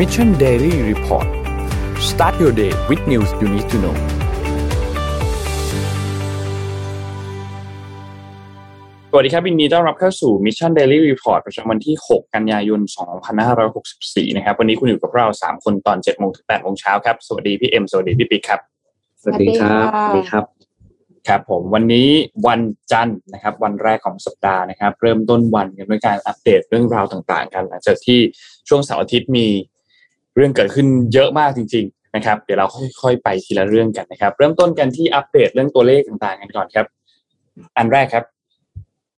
Mission Daily Report start your day with news you need to know สวัสดีครับวินนี้ต้อนรับเข้าสู่ Mission Daily Report ประจำวันที่ 6 กันยายน 2564 นะครับ วันนี้คุณอยู่กับเรา 3 คนตอน7โมงถึง8โมงเช้าครับ สวัสดีพี่เอ็ม สวัสดีพี่ปิ๊กครับ สวัสดีครับสวัสดีครับ ครับผม วันนี้วันจันทร์นะครับ วันแรกของสัปดาห์นะครับ เริ่มต้นวันกันด้วยการอัปเดตเรื่องราวต่างๆ กัน หลังจากที่ช่วงเสาร์อาทิตย์มี เรื่องเกิดขึ้นเยอะมากจริง ๆ นะครับ เดี๋ยวเราค่อยๆไปทีละเรื่องกันนะครับ เริ่มต้นกันที่อัปเดตเรื่องตัวเลขต่างๆกันก่อนครับ อันแรกครับ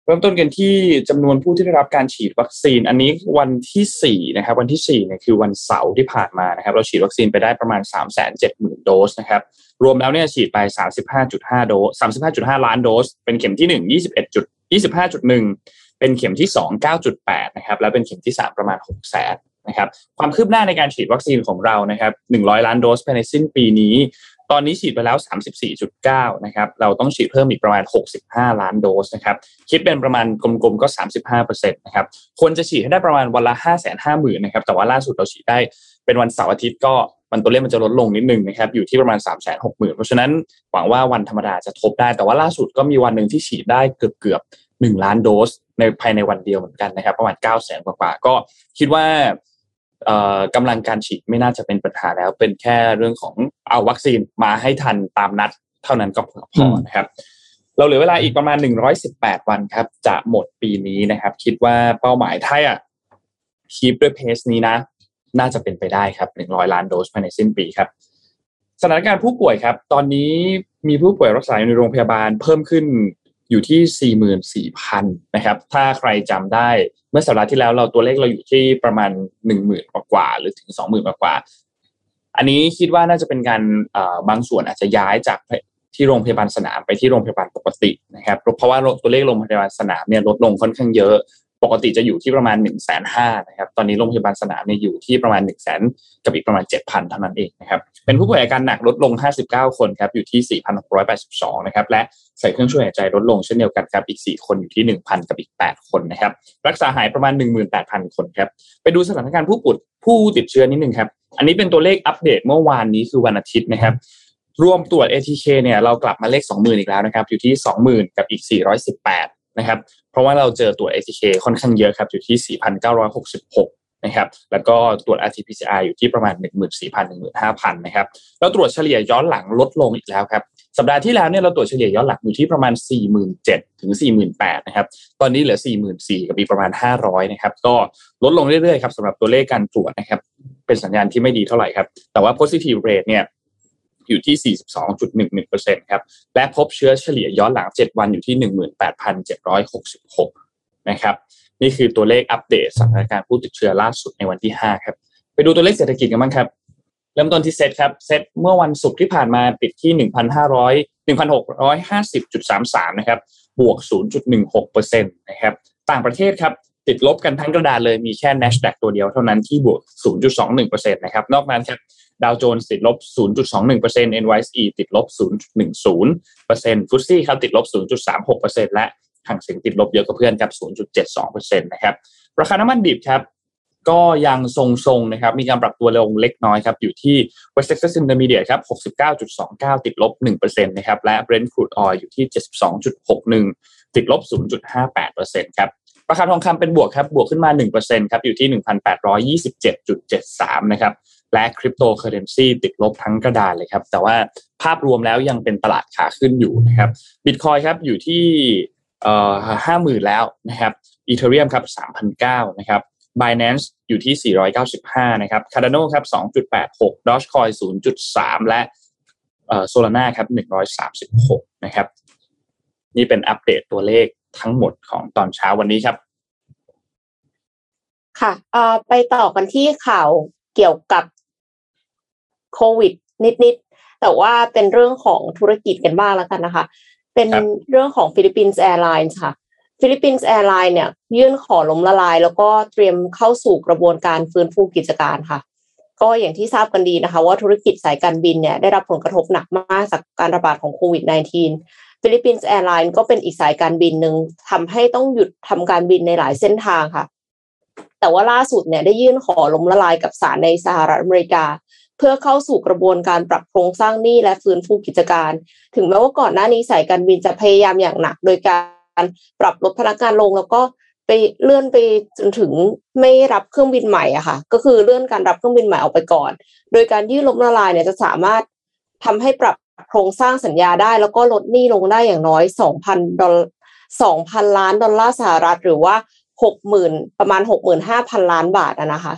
เริ่มต้นกันที่จำนวนผู้ที่ได้รับการฉีดวัคซีน อันนี้วันที่สี่นะครับ วันที่สี่เนี่ยคือวันเสาร์ที่ผ่านมานะครับ เราฉีดวัคซีนไปได้ประมาณ3ามแสนเจ็ดหมื่นโดสนะครับ รวมแล้วเนี่ยฉีดไป 35.5 โดส35.5 ล้านโดส เป็นเข็มที่ 1 21จุด25.1 เป็นเข็มที่ 2 9.8 นะครับ แล้วเป็นเข็มที่ 3 ประมาณ6แสน นะครับความคืบหน้าในการฉีดวัคซีนของเรานะครับ100 ล้านโดสภายในสิ้นปีนี้ ตอนนี้ฉีดไปแล้ว 34.9นะครับเราต้องฉีดเพิ่มอีกประมาณ 65 ล้านโดสนะครับคิดเป็นประมาณกลมๆก็ 35%นะครับควรจะฉีดให้ได้ประมาณวันละ5 5 0 0 0 0นะครับแต่ว่าล่าสุดเราฉีดได้เป็นวันเสาร์อาทิตย์ก็มันตัวเลขมันจะลดลงนิดนึงนะครับอยู่ที่ประมาณ3 6 0 0 0 0เพราะฉะนั้นหวังว่าวันธรรมดาจะทบได้ แต่ว่าล่าสุดก็มีวันหนึ่งที่ฉีดได้เกือบเกือบหนึ่งล้านโดสในภายในวันเดียวเหมือนกันนะครับ ประมาณ9 0 0 0 0 0กว่าก็คิดว่า กำลังการฉีดไม่น่าจะเป็นปัญหาแล้ว เป็นแค่เรื่องของเอาวัคซีนมาให้ทันตามนัด เท่านั้นก็พอนะครับ เราเหลือเวลาอีกประมาณ 118 วันครับ จะหมดปีนี้นะครับ คิดว่าเป้าหมายไทยอะคีปด้วยเพสนี้นะ น่าจะเป็นไปได้ครับ 100 ล้านโดสภายในสิ้นปีครับ สถานการณ์ผู้ป่วยครับ ตอนนี้มีผู้ป่วยรักษาอยู่ในโรงพยาบาลเพิ่มขึ้น อยู่ที่ 44,000นะครับถ้าใครจำได้เมื่อสัปดาห์ที่แล้วเราตัวเลขเราอยู่ที่ประมาณ 10,000กว่าหรือถึง 20,000กว่า อันนี้คิดว่าน่าจะเป็นการบางส่วนอาจจะย้ายจากที่โรงพยาบาลสนามไปที่โรงพยาบาลปกตินะครับเพราะว่าตัวเลขโรงพยาบาลสนามเนี่ยลดลงค่อนข้างเยอะ ปกติจะอยู่ที่ประมาณ1นึ่งแสนห้านะครับ ตอนนี้โรงพยาบาลสนามเนี่ยอยู่ที่ประมาณ1นึ่งแสนกับอีกประมาณ 7,000 เท่านั้นเองนะครับ เป็นผู้ป่วยอาการหนักลดลง 59 คนครับ อยู่ที่ 4,682 นะครับ และใส่เครื่องช่วยหายใจลดลงเช่นเดียวกันครับ อีก 4 คนอยู่ที่ 1,000 กับอีก 8 คนนะครับ รักษาหายประมาณ 18,000 คนครับ ไปดูสถานการณ์ผู้ป่วยผู้ติดเชื้อนิดนึงครับ อันนี้เป็นตัวเลขอัปเดตเมื่อวานนี้คือวันอาทิตย์นะครับรวมตรวจ ATK เนี่ยเรากลับมาเลข 20,000 อีกแล้วนะครับ อยู่ที่ 20,000 กับอีก 418 นะครับ เพราะว่าเราเจอตัว ATK ค่อนข้างเยอะครับอยู่ที่ 4,966 นะครับ แล้วก็ตรวจ RT-PCR อยู่ที่ประมาณ 14,000 15,000 นะครับ แล้วตรวจเฉลี่ยย้อนหลังลดลงอีกแล้วครับ สัปดาห์ที่แล้วเนี่ยเราตรวจเฉลี่ยย้อนหลังอยู่ที่ประมาณ 47,000 ถึง 48,000 นะครับ ตอนนี้เหลือ 44,000 กับอีกประมาณ 500 นะครับ ก็ลดลงเรื่อยๆ ครับสำหรับตัวเลขการตรวจนะครับ เป็นสัญญาณที่ไม่ดีเท่าไหร่ครับ แต่ว่า positive rate เนี่ย อยู่ที่ 42.11%ครับ และพบเชื้อเฉลี่ยย้อนหลัง 7 วันอยู่ที่ 18,766 นะครับ นี่คือตัวเลขอัปเดตสถานการณ์ผู้ติดเชื้อล่าสุดในวันที่ 5 ครับ ไปดูตัวเลขเศรษฐกิจกันบ้างครับ เริ่มต้นที่เซตครับ เซตเมื่อวันศุกร์ที่ผ่านมาปิดที่ 1,500 1,650.33 นะครับ บวก 0.16%นะครับ ต่างประเทศครับติดลบกันทั้งกระดานเลยมีแค่ NASDAQ ตัวเดียวเท่านั้นที่บวก 0.21%นะครับ นอกนั้นครับ ดาวโจนส์ติดลบ 0.21% NYSE ติดลบ 0.10%ฟุตซี่ครับติดลบ 0.36%และห่างเสียงติดลบเยอะกว่าเพื่อนครับ 0.72%นะครับราคาน้ำมันดิบครับก็ยังทรงๆนะครับ มีการปรับตัวลงเล็กน้อยครับ อยู่ที่ West Texas Intermediate ครับ 69.29 ติดลบ 1%นะครับ และ Brent crude oil อยู่ที่ 72.61 ติดลบ 0.58%ครับ ราคาทองคำเป็นบวกครับ บวกขึ้นมา 1%ครับ อยู่ที่ 1,827.73 นะครับ และคริปโตเคอเรนซีติดลบทั้งกระดานเลยครับ แต่ว่าภาพรวมแล้วยังเป็นตลาดขาขึ้นอยู่นะครับบิตคอยครับอยู่ที่ห้าหมื่นแล้วนะครับอีเทเรียมครับสามพันเก้านะครับ Binance อยู่ที่ 495 นะครับ Cardano ครับ 2.86 Dogecoin 0.3 และโซลาร่าครับ 136 นะครับ นี่เป็นอัปเดตตัวเลขทั้งหมดของตอนเช้าวันนี้ครับ ค่ะไปต่อกันที่ข่าวเกี่ยวกับ โควิด นิดๆแต่ว่าเป็นเรื่องของธุรกิจกันบ้างแล้วกันนะคะ เป็นเรื่องของ Philippine Airlines ค่ะ Philippine Airlines เนี่ยยื่นขอล้มละลาย แล้วก็เตรียมเข้าสู่กระบวนการฟื้นฟูกิจการค่ะ ก็อย่างที่ทราบกันดีนะคะ ว่าธุรกิจสายการบินเนี่ยได้รับผลกระทบหนักมากจากการระบาดของโควิด -19 Philippine Airlines ก็เป็นอีกสายการบินหนึ่งทำให้ต้องหยุดทำการบินในหลายเส้นทางค่ะ แต่ว่าล่าสุดเนี่ยได้ยื่นขอล้มละลายกับศาลในสหรัฐอเมริกา เพื่อเข้าสู่กระบวนการปรับโครงสร้างหนี้และฟื้นฟูกิจการ ถึงแม้ว่าก่อนหน้านี้สายการบินจะพยายามอย่างหนัก โดยการปรับลดพนักงานลงแล้วก็ไปเลื่อนไปจนถึงไม่รับเครื่องบินใหม่อะค่ะ ก็คือเลื่อนการรับเครื่องบินใหม่ออกไปก่อน โดยการยื่นล้มละลายเนี่ยจะสามารถทำให้ปรับโครงสร้างสัญญาได้ แล้วก็ลดหนี้ลงได้อย่างน้อยสองพันดอลสองพันล้านดอลลาร์สหรัฐ หรือว่าหกหมื่นประมาณหกหมื่นห้าพันล้านบาทนะคะ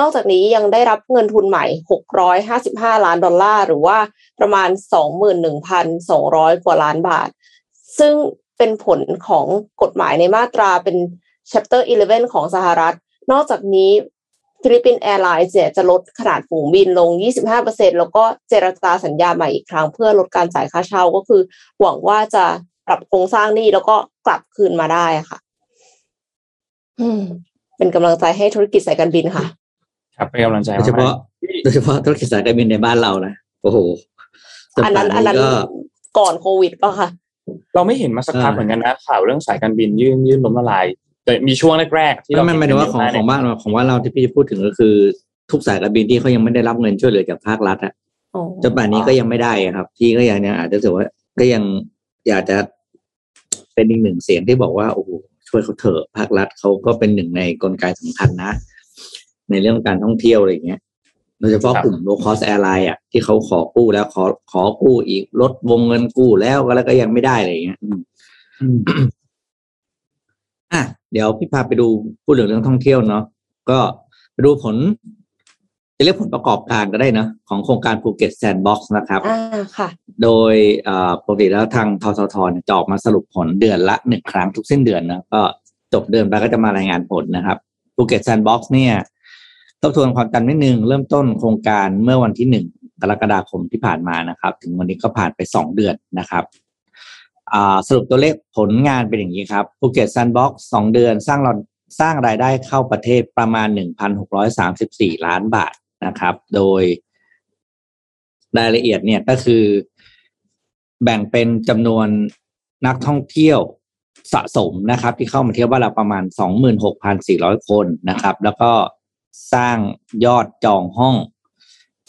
นอกจากนี้ยังได้รับเงินทุนใหม่หกร้อยห้าสิบห้าล้านดอลลาร์ หรือว่าประมาณสองหมื่นหนึ่งพันสองร้อยกว่าล้านบาท ซึ่งเป็นผลของกฎหมายในมาตราเป็น chapter 11 ของสหรัฐ นอกจากนี้ Philippine Airlines เนี่ยจะลดขนาดฝูงบินลง 25%แล้วก็เจรจาสัญญาใหม่อีกครั้ง เพื่อลดการจ่ายค่าเช่าก็คือ หวังว่าจะปรับโครงสร้างหนี้แล้วก็กลับคืนมาได้ค่ะ อืม เป็นกำลังใจให้ธุรกิจสายการบินค่ะ ครับเป็นกำลังใจโดยเฉพาะโดยเฉพาะธุรกิจสายการบินในบ้านเรานะโอ้โหอันนั้นอันนั้นก็ก่อนโควิดป่ะค่ะเราไม่เห็นมาสักพักอ่าเหมือนกันนะข่าวเรื่องสายการบินยื่นยื่นล้มละลาย แต่มีช่วงแรกๆที่เราไม่ไม่หมายถึงว่าของเห็นของบ้านเราของบ้านเราที่พี่จะพูดถึงก็คือ ทุกสายการบินที่เขายังไม่ได้รับเงินช่วยเหลือจากภาครัฐอะอ๋อจนป่านนี้ก็ยังไม่ได้อะครับ ที่ก็ยังเนี่ยอาจจะรู้สึกว่าก็ยังอยากจะเป็นอีกหนึ่งเสียงที่บอกว่าโอ้โหช่วยเขาเถอะภาครัฐเขาก็เป็นหนึ่งในกลไกสำคัญนะ ในเรื่องการท่องเที่ยวอะไรอย่างเงี้ยโดยเฉพาะกลุ่ม low cost airline อะที่เขาขอกู้แล้วขอขอกู้อีกลดวงเงินกู้แล้วก็แล้วก็ยังไม่ได้อะไรอย่างเงี้ยอืมอืมอะเดี๋ยวพี่พาไปดูพูดถึงเรื่องท่องเที่ยวเนาะก็ไปดูผลจะเรียกผลประกอบการก็ได้เนอะของโครงการภูเก็ตแซนด์บ็อกซ์นะครับอ่าค่ะ โดยเอ่อปกติแล้วทางทททเนี่ยจะออกมาสรุปผลเดือนละหนึ่งครั้งทุกสิ้นเดือนนะก็จบเดือนไปก็จะมารายงานผลนะครับภูเก็ตแซนด์บ็อกซ์เนี่ย ทบทวนความจำนิดนึงเริ่มต้นโครงการเมื่อวันที่หนึ่งกรกฎาคมที่ผ่านมานะครับ ถึงวันนี้ก็ผ่านไปสองเดือนนะครับสรุปตัวเลขผลงานเป็นอย่างนี้ครับภูเก็ตแซนด์บ็อกซ์สองเดือนสร้างเราสร้างรายได้เข้าประเทศประมาณหนึ่งพันหกร้อยสามสิบสี่ล้านบาทนะครับ โดยรายละเอียดเนี่ยก็คือ แบ่งเป็นจำนวนนักท่องเที่ยวสะสมนะครับ ที่เข้ามาเที่ยวบ้านเราประมาณ 26,400 คนนะครับ แล้วก็ สร้างยอดจองห้อง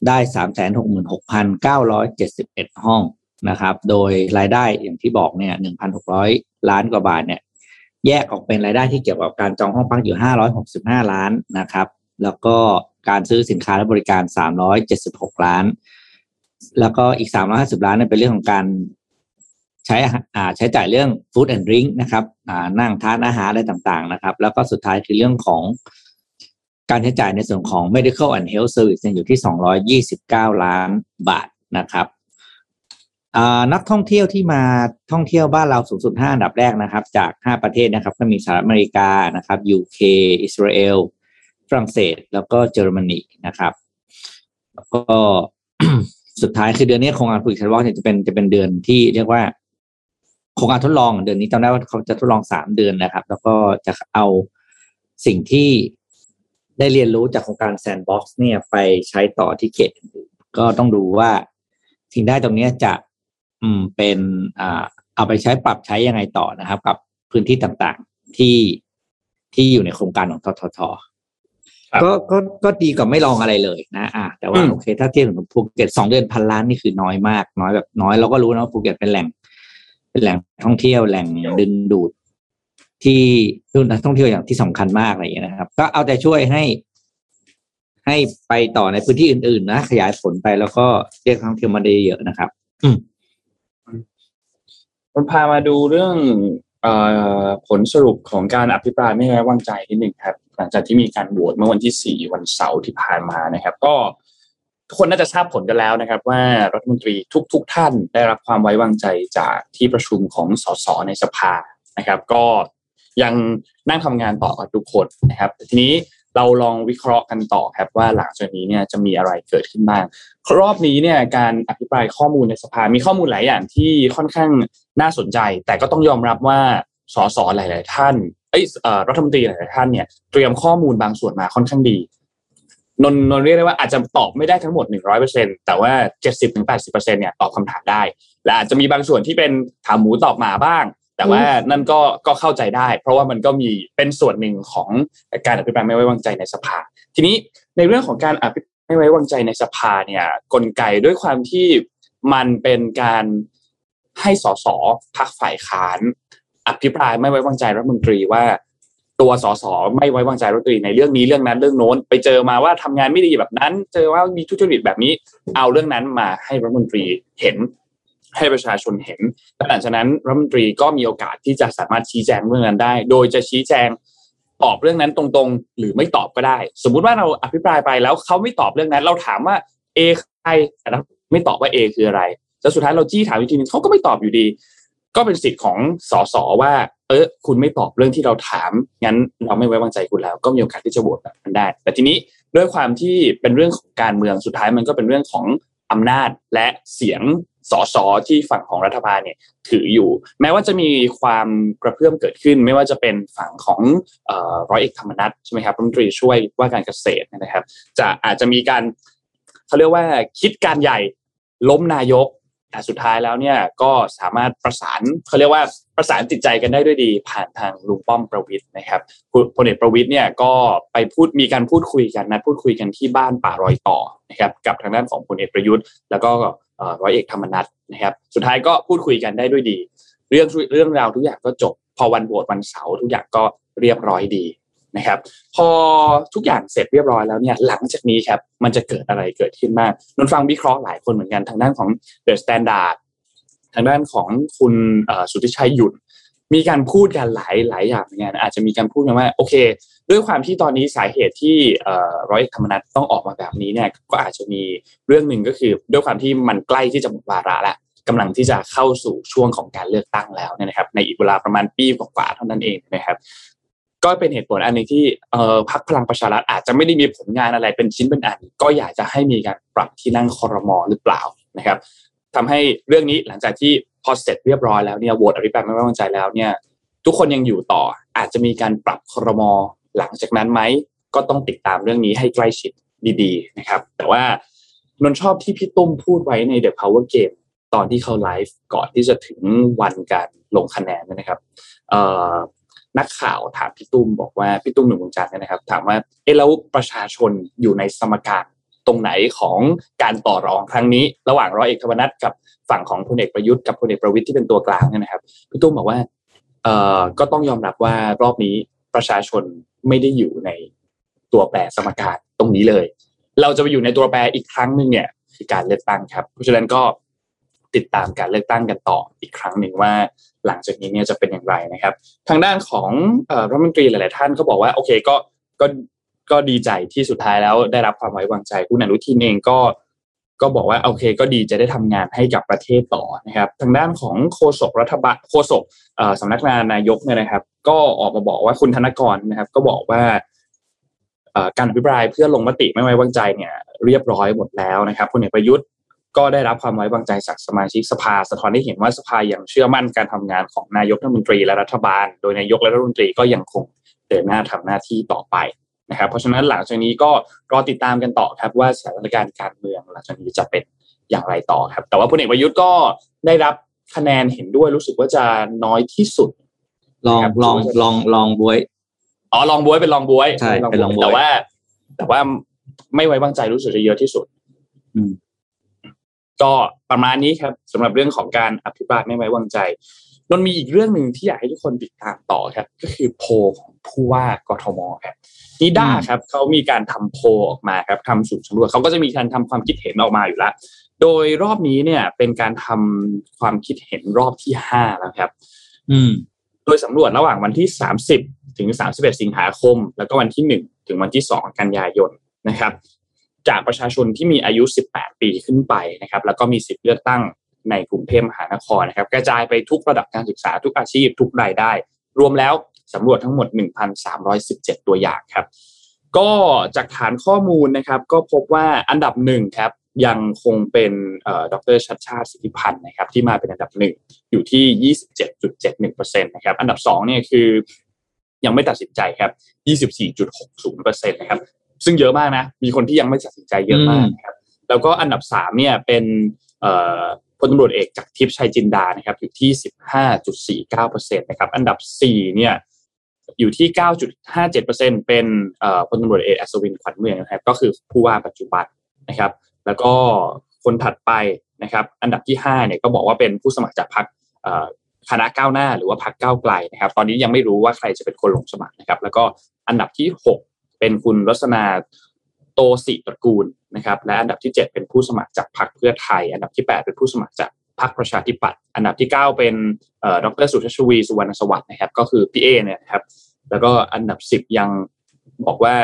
ได้366,971ห้องนะครับ โดยรายได้อย่างที่บอกเนี่ย1,600ล้านกว่าบาทเนี่ยแยกออกเป็นรายได้ที่เกี่ยวกับการจองห้องพักอยู่565ล้านนะครับ แล้วก็การซื้อสินค้าและบริการ376ล้าน แล้วก็อีก350ล้านเนี่ยเป็นเรื่องของการใช้อาหารอ่าใช้จ่ายเรื่อง food and drink นะครับอ่านั่งทานอาหารอะไรต่างๆนะครับ แล้วก็สุดท้ายคือเรื่องของ การใช้จ่ายในส่วนของ medical and health service อยู่ที่ 229 ล้านบาทนะครับนักท่องเที่ยวที่มาท่องเที่ยวบ้านเราสูงสุด5อันดับแรกนะครับ จาก 5 ประเทศนะครับ ก็มีสหรัฐอเมริกานะครับ UK อิสราเอลฝรั่งเศส แล้วก็เยอรมนีนะครับ แล้วก็สุดท้ายคือเดือนนี้โครงการฝึกชันวอลเนี่ยจะเป็นจะเป็นเดือนที่เรียกว่าโครงการทดลองเดือนนี้จำได้ว่าเขาจะทดลองสามเดือนนะครับ แล้วก็จะเอาสิ่งที่ ได้เรียนรู้จากโครงการแซนด์บ็อกซ์เนี่ยไปใช้ต่อที่เขตอื่นๆก็ต้องดูว่าสิ่งได้ตรงเนี้ยจะอืมเป็นอ่าเอาไปใช้ปรับใช้ยังไงต่อนะครับ กับพื้นที่ต่างๆที่ที่อยู่ในโครงการของทททครับก็ก็ก็ดีกว่าไม่ลองอะไรเลยนะอะแต่ว่าอืมโอเค ถ้าเทียบกับภูเก็ตสองเดือนพันล้านนี่คือน้อยมาก น้อยแบบน้อยเราก็รู้นะว่าภูเก็ตเป็นแหล่ง เป็นแหล่งท่องเที่ยวแหล่งดึงดูด ที่นักท่องเที่ยวอย่างที่สำคัญมากอะไรอย่างเงี้ยนะครับ ก็เอาใจช่วยให้ให้ไปต่อในพื้นที่อื่นๆนะขยายผลไปแล้วก็เรียกนักท่องเที่ยวมาได้เยอะนะครับ อืมมันพามาดูเรื่องเอ่อผลสรุปของการอภิปรายไม่ไว้วางใจนิดหนึ่งครับ หลังจากที่มีการโหวตเมื่อวันที่4วันเสาร์ที่ผ่านมานะครับ ก็ทุกคนน่าจะทราบผลกันแล้วนะครับ ว่ารัฐมนตรีทุกๆทท่านได้รับความไว้วางใจจากที่ประชุมของสสในสภานะครับ ก็ ยังนั่งทำงานต่อกับทุกคนนะครับทีนี้เราลองวิเคราะห์กันต่อครับว่าหลังจากนี้เนี่ยจะมีอะไรเกิดขึ้นบ้าง รอบนี้เนี่ยการอภิปรายข้อมูลในสภา มีข้อมูลหลายอย่างที่ค่อนข้างน่าสนใจ แต่ก็ต้องยอมรับว่าสสหลาย ๆ ท่านเอ้ยเอ่อรัฐมนตรีหลาย ๆ ท่านเนี่ยเตรียมข้อมูลบางส่วนมาค่อนข้างดีนนนนเรียกได้ว่าอาจจะตอบไม่ได้ทั้งหมด 100%แต่ว่า 70-80%เนี่ยตอบคำถามได้ และอาจจะมีบางส่วนที่เป็นถามหมูตอบหมาบ้าง แต่ว่านั่นก็ก็เข้าใจได้ เพราะว่ามันก็มีเป็นส่วนหนึ่งของการอภิปรายไม่ไว้วางใจในสภา ทีนี้ในเรื่องของการอภิปรายไม่ไว้วางใจในสภาเนี่ยกลไกด้วยความที่มันเป็นการให้สสพักฝ่ายค้านอภิปรายไม่ไว้วางใจรัฐมนตรีว่า ตัวสสไม่ไว้วางใจรัฐมนตรีในเรื่องนี้เรื่องนั้นเรื่องโน้น ไปเจอมาว่าทำงานไม่ดีแบบนั้น เจอว่ามีทุจริตแบบนี้ เอาเรื่องนั้นมาให้รัฐมนตรีเห็น ให้ประชาชนเห็นและหลังจากนั้นรัฐมนตรีก็มีโอกาสที่จะสามารถชี้แจงเรื่องนั้นได้ โดยจะชี้แจงตอบเรื่องนั้นตรงๆ หรือไม่ตอบก็ได้ สมมุติว่าเราอภิปรายไปแล้วเขาไม่ตอบเรื่องนั้น เราถามว่าเอใครแต่ไม่ตอบว่าเอคืออะไรแล้วสุดท้ายเราจี้ถามอีกทีนึงเขาก็ไม่ตอบอยู่ดี ก็เป็นสิทธิ์ของสสว่า เออคุณไม่ตอบเรื่องที่เราถามงั้นเราไม่ไว้วางใจคุณแล้ว ก็มีโอกาสที่จะโหวตแบบนั้นได้ แต่ทีนี้ด้วยความที่เป็นเรื่องของการเมืองสุดท้ายมันก็เป็นเรื่องของอำนาจและเสียง สสที่ฝั่งของรัฐบาลเนี่ยถืออยู่ แม้ว่าจะมีความกระเพื่อมเกิดขึ้น ไม่ว่าจะเป็นฝั่งของร้อยเอกธรรมนัฐใช่ไหมครับรัฐมนตรีช่วยว่าการเกษตรนะครับ จะอาจจะมีการเขาเรียกว่าคิดการใหญ่ล้มนายก แต่สุดท้ายแล้วเนี่ยก็สามารถประสานเขาเรียกว่าประสานจิตใจกันได้ด้วยดี ผ่านทางลุงป้อมประวิทย์นะครับพลเอกประวิตรเนี่ยก็ไปพูดมีการพูดคุยกันนะพูดคุยกันที่บ้านป่ารอยต่อนะครับกับทางด้านของพลเอกประยุทธ์ แล้วก็ร้อยเอกธรรมนัสนะครับ สุดท้ายก็พูดคุยกันได้ด้วยดี เรื่องเรื่องราวทุกอย่างก็จบ พอวันโหวตวันเสาร์ทุกอย่างก็เรียบร้อยดี นะครับ พอทุกอย่างเสร็จเรียบร้อยแล้วเนี่ยหลังจากนี้ครับมันจะเกิดอะไรเกิดขึ้นมากนนฟังวิเคราะห์หลายคนเหมือนกันทางด้านของเดอะสแตนดาร์ดทางด้านของคุณสุทธิชัยหยุ่นมีการพูดกันหลายหลายอย่างเหมือนกันอาจจะมีการพูดกันว่าโอเค ด้วยความที่ตอนนี้สาเหตุที่ร้อยธรรมนัฐต้องออกมาแบบนี้เนี่ยก็อาจจะมีเรื่องหนึ่งก็คือ ด้วยความที่มันใกล้ที่จะหมดวาระแล้วกำลังที่จะเข้าสู่ช่วงของการเลือกตั้งแล้วนะครับ ในอีกเวลาประมาณปีกว่าๆเท่านั้นเองนะครับ ก็เป็นเหตุผลอันนึงที่เอ่อพักพลังประชารัฐอาจจะไม่ได้มีผลงานอะไรเป็นชิ้นเป็นอัน ก็อยากจะให้มีการปรับที่นั่งคอรมอหรือเปล่านะครับทำให้เรื่องนี้หลังจากที่พอเสร็จเรียบร้อยแล้วเนี่ยโหวตอภิปรายไม่ไว้วางใจแล้วเนี่ยทุกคนยังอยู่ต่ออาจจะมีการปรับคอรมอหลังจากนั้นไหมก็ต้องติดตามเรื่องนี้ให้ใกล้ชิดดีๆนะครับ แต่ว่านนชอบที่พี่ตุ้มพูดไว้ใน The Power Game ตอนที่เขาไลฟ์ก่อนที่จะถึงวันการลงคะแนนนะครับ นักข่าวถามพี่ตุ้มบอกว่าพี่ตุ้มหนุ่มวงจันทร์นะครับ ถามว่าเออแล้วประชาชนอยู่ในสมการตรงไหนของการต่อรองครั้งนี้ ระหว่างร้อยเอกธรรมนัฐกับฝั่งของพลเอกประยุทธ์กับพลเอกประวิทย์ที่เป็นตัวกลางเนี่ยนะครับพี่ตุ้มบอกว่าเอ่อก็ต้องยอมรับว่ารอบนี้ประชาชนไม่ได้อยู่ในตัวแปรสมการตรงนี้เลย เราจะไปอยู่ในตัวแปรอีกครั้งหนึ่งเนี่ยคือการเลือกตั้งครับ เพราะฉะนั้นก็ ติดตามการเลือกตั้งกันต่ออีกครั้งหนึ่งว่า หลังจากนี้เนี่ยจะเป็นอย่างไรนะครับ ทางด้านของรัฐมนตรีหลาย ๆ ท่านก็บอกว่าโอเคก็ก็ก็ดีใจที่สุดท้ายแล้วได้รับความไว้วางใจคุณอนุทินเองก็ก็บอกว่าโอเคก็ดีจะได้ทำงานให้กับประเทศต่อนะครับ ทางด้านของโฆษกรัฐบาลโฆษกสำนักงานนายกเนี่ยนะครับ ก็ออกมาบอกว่าคุณธนกรนะครับ ก็บอกว่าการอภิปรายเพื่อลงมติไม่ไว้วางใจเนี่ย เรียบร้อยหมดแล้วนะครับพลเอกประยุทธ์ ก็ได้รับความไว้วางใจจากสมาชิกสภาสะท้อนให้เห็นว่าสภายังเชื่อมั่นการทำงานของนายกรัฐมนตรีและรัฐบาล โดยนายกและรัฐมนตรีก็ยังคงเดินหน้าทำหน้าที่ต่อไปนะครับ เพราะฉะนั้นหลังจากนี้ก็รอติดตามกันต่อครับว่าสถานการณ์การเมืองหลังจากนี้จะเป็นอย่างไรต่อครับ แต่ว่าพลเอกประยุทธ์ก็ได้รับคะแนนเห็นด้วยรู้สึกว่าจะน้อยที่สุด ลองลองลองลองบวยอ๋อลองบวยเป็นลองบวยใช่เป็นลองบวยแต่ว่า แต่ว่าไม่ไว้วางใจรู้สึกจะเยอะที่สุดอืม ก็ประมาณนี้ครับสำหรับเรื่องของการอภิปรายไม่ไว้วางใจนนมีอีกเรื่องหนึ่งที่อยากให้ทุกคนติดตามต่อครับ ก็คือโพของผู้ว่ากทมครับนิด้าครับเขามีการทำโพออกมาครับทำสูตรสำรวจเขาก็จะมีการทำความคิดเห็นออกมาอยู่แล้ว โดยรอบนี้เนี่ย เป็นการทำความคิดเห็นรอบที่ห้าแล้วครับ อืม โดยสำรวจระหว่างวันที่สามสิบถึงสามสิบเอ็ดสิงหาคม แล้วก็วันที่หนึ่งถึงวันที่สองกันยายนนะครับ จากประชาชนที่มีอายุ 18 ปีขึ้นไปนะครับ แล้วก็มีสิทธิ์เลือกตั้งในกรุงเทพมหานครนะครับ กระจายไปทุกระดับการศึกษาทุกอาชีพทุกรายได้ รวมแล้วสำรวจทั้งหมด 1,317 ตัวอย่างครับ ก็จากฐานข้อมูลนะครับ ก็พบว่าอันดับหนึ่งครับยังคงเป็นดรชัดชาติสิทธิพันธ์นะครับ ที่มาเป็นอันดับหนึ่งอยู่ที่ 27.71%นะครับ อันดับสองเนี่ยคือยังไม่ตัดสินใจครับ 24.60%นะครับ ซึ่งเยอะมากนะ มีคนที่ยังไม่ตัดสินใจเยอะมากนะครับแล้วก็อันดับสามเนี่ยเป็นพลตำรวจเอกจากทิพย์ชัยจินดานะครับอยู่ที่สิบห้าจุดสี่เก้าเปอร์เซ็นตนะครับอันดับสี่เนี่ยอยู่ที่เก้าจุดห้าเจ็ดเปอร์เซ็นเป็นพลตำรวจเอกอัศวินขวัญเมืองนะครับก็คือผู้ว่าปัจจุบันนะครับ แล้วก็คนถัดไปนะครับ อันดับที่ห้าเนี่ยก็บอกว่าเป็นผู้สมัครจากพรรคคณะก้าวหน้าหรือว่าพรรคก้าวไกลนะครับ ตอนนี้ยังไม่รู้ว่าใครจะเป็นคนลงสมัครนะครับ แล้วก็อันดับที่หก เป็นคุณรัศนาโตสิตระกูลนะครับ และอันดับที่ 7 เป็นผู้สมัครจากพรรคเพื่อไทย อันดับที่ 8 เป็นผู้สมัครจากพรรคประชาธิปัตย์อันดับที่ 9 เป็นดรสุชาชวีสุวรรณสวัสดิ์นะครับ ก็คือพี่เอเนี่ยครับ แล้วก็อันดับ 10 ยังบอกว่า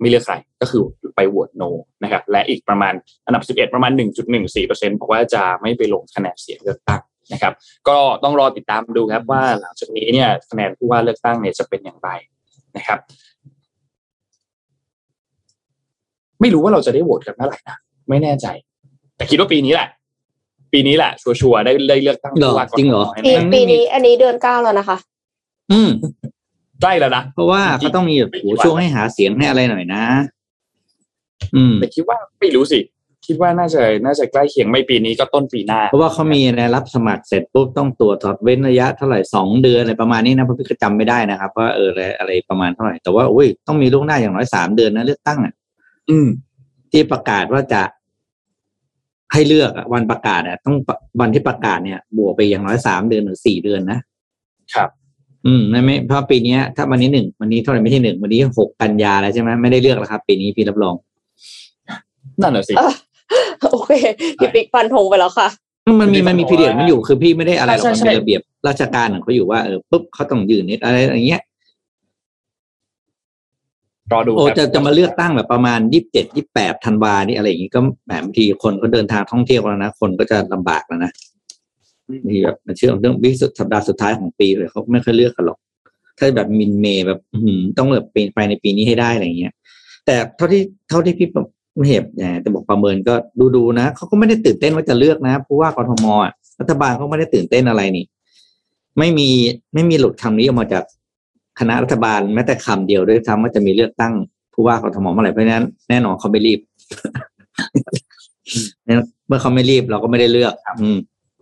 ไม่เลือกใครก็คือไปโหวตโนนะครับ และอีกประมาณอันดับ 11 ประมาณ 1.14%บอกว่าจะไม่ไปลงคะแนนเสียงเลือกตั้งนะครับ ก็ต้องรอติดตามดูครับว่าหลังจากนี้เนี่ยคะแนนผู้ว่าเลือกตั้งเนี่ยจะเป็นอย่างไรนะครับ ไม่รู้ว่าเราจะได้โหวตกันเมื่อไหร่นะไม่แน่ใจ แต่คิดว่าปีนี้แหละ ปีนี้แหละ ชัวร์ๆได้ได้เลือกตั้งผู้ว่าจริงเหรอปีปีนี้ อันนี้เดือนเก้าแล้วนะคะ อืมใกล้แล้วนะเพราะว่าเขาต้องมีแบบช่วงให้หาเสียงให้อะไรหน่อยนะ อืม แต่คิดว่าไม่รู้สิคิดว่าน่าจะน่าจะใกล้เคียงไม่ปีนี้ก็ต้นปีหน้า เพราะว่าเขามีนะรับสมัครเสร็จปุ๊บต้องตรวจถอดเว้นระยะเท่าไหร่สองเดือนอะไรประมาณนี้นะเพราะพี่ก็จำไม่ได้นะครับว่าเอออะไรอะไรประมาณเท่าไหร่แต่ว่าอุ้ยต้องมีล่วงหน้าอย่างน้อยสามเดือนนะเลือกตั้งอะ อืม ที่ประกาศว่าจะให้เลือกวันประกาศเนี่ยต้องวันที่ประกาศเนี่ยบวกไปอย่างน้อยสามเดือนหรือสี่เดือนนะครับ อืมไม่ไม่เพราะปีนี้ถ้าวันนี้หนึ่งวันนี้เท่าไหร่ไม่ใช่หนึ่งวันนี้หกกันยาแล้วใช่ไหมไม่ได้เลือกแล้วครับปีนี้พี่รับรอง นั่นแหละสิโอเคพี่ปิ๊กฟันธงไปแล้วค่ะ มันมีมันมีพีเดียดมันอยู่คือพี่ไม่ได้อะไรหรอกมันเป็นระเบียบราชการของเขาอยู่ว่าเออปุ๊บเขาต้องยืนนิดอะไรอย่างเงี้ย รอดูโอ้จะจะมาเลือกตั้งแบบประมาณยี่สิบเจ็ดยี่แปดธันวานี่อะไรอย่างนี้ก็แหมบางทีคนก็เดินทางท่องเที่ยวแล้วนะ คนก็จะลำบากแล้วนะนี่แบบมันเชื่อเรื่องวิสุดสัปดาห์สุดท้ายของปีเลยเขาไม่ค่อยเลือกกันหรอก ถ้าแบบมินเมย์แบบต้องแบบเป็นไปในปีนี้ให้ได้อะไรเงี้ย แต่เท่าที่เท่าที่พี่เหตุแต่บอกประเมินก็ดูดูนะเขาก็ไม่ได้ตื่นเต้นว่าจะเลือกนะผู้ว่ากทมรัฐบาลเขาไม่ได้ตื่นเต้นอะไรนี่ ไม่มีไม่มีหลุดคำนี้ออกมาจาก คณะรัฐบาลแม้แต่คำเดียวด้วยซ้ำว่าจะมีเลือกตั้งผู้ว่ากทมเมื่อไหร่เพราะฉะนั้นแน่นอนเขาไม่รีบเมื่อเขาไม่รีบเราก็ไม่ได้เลือกอืม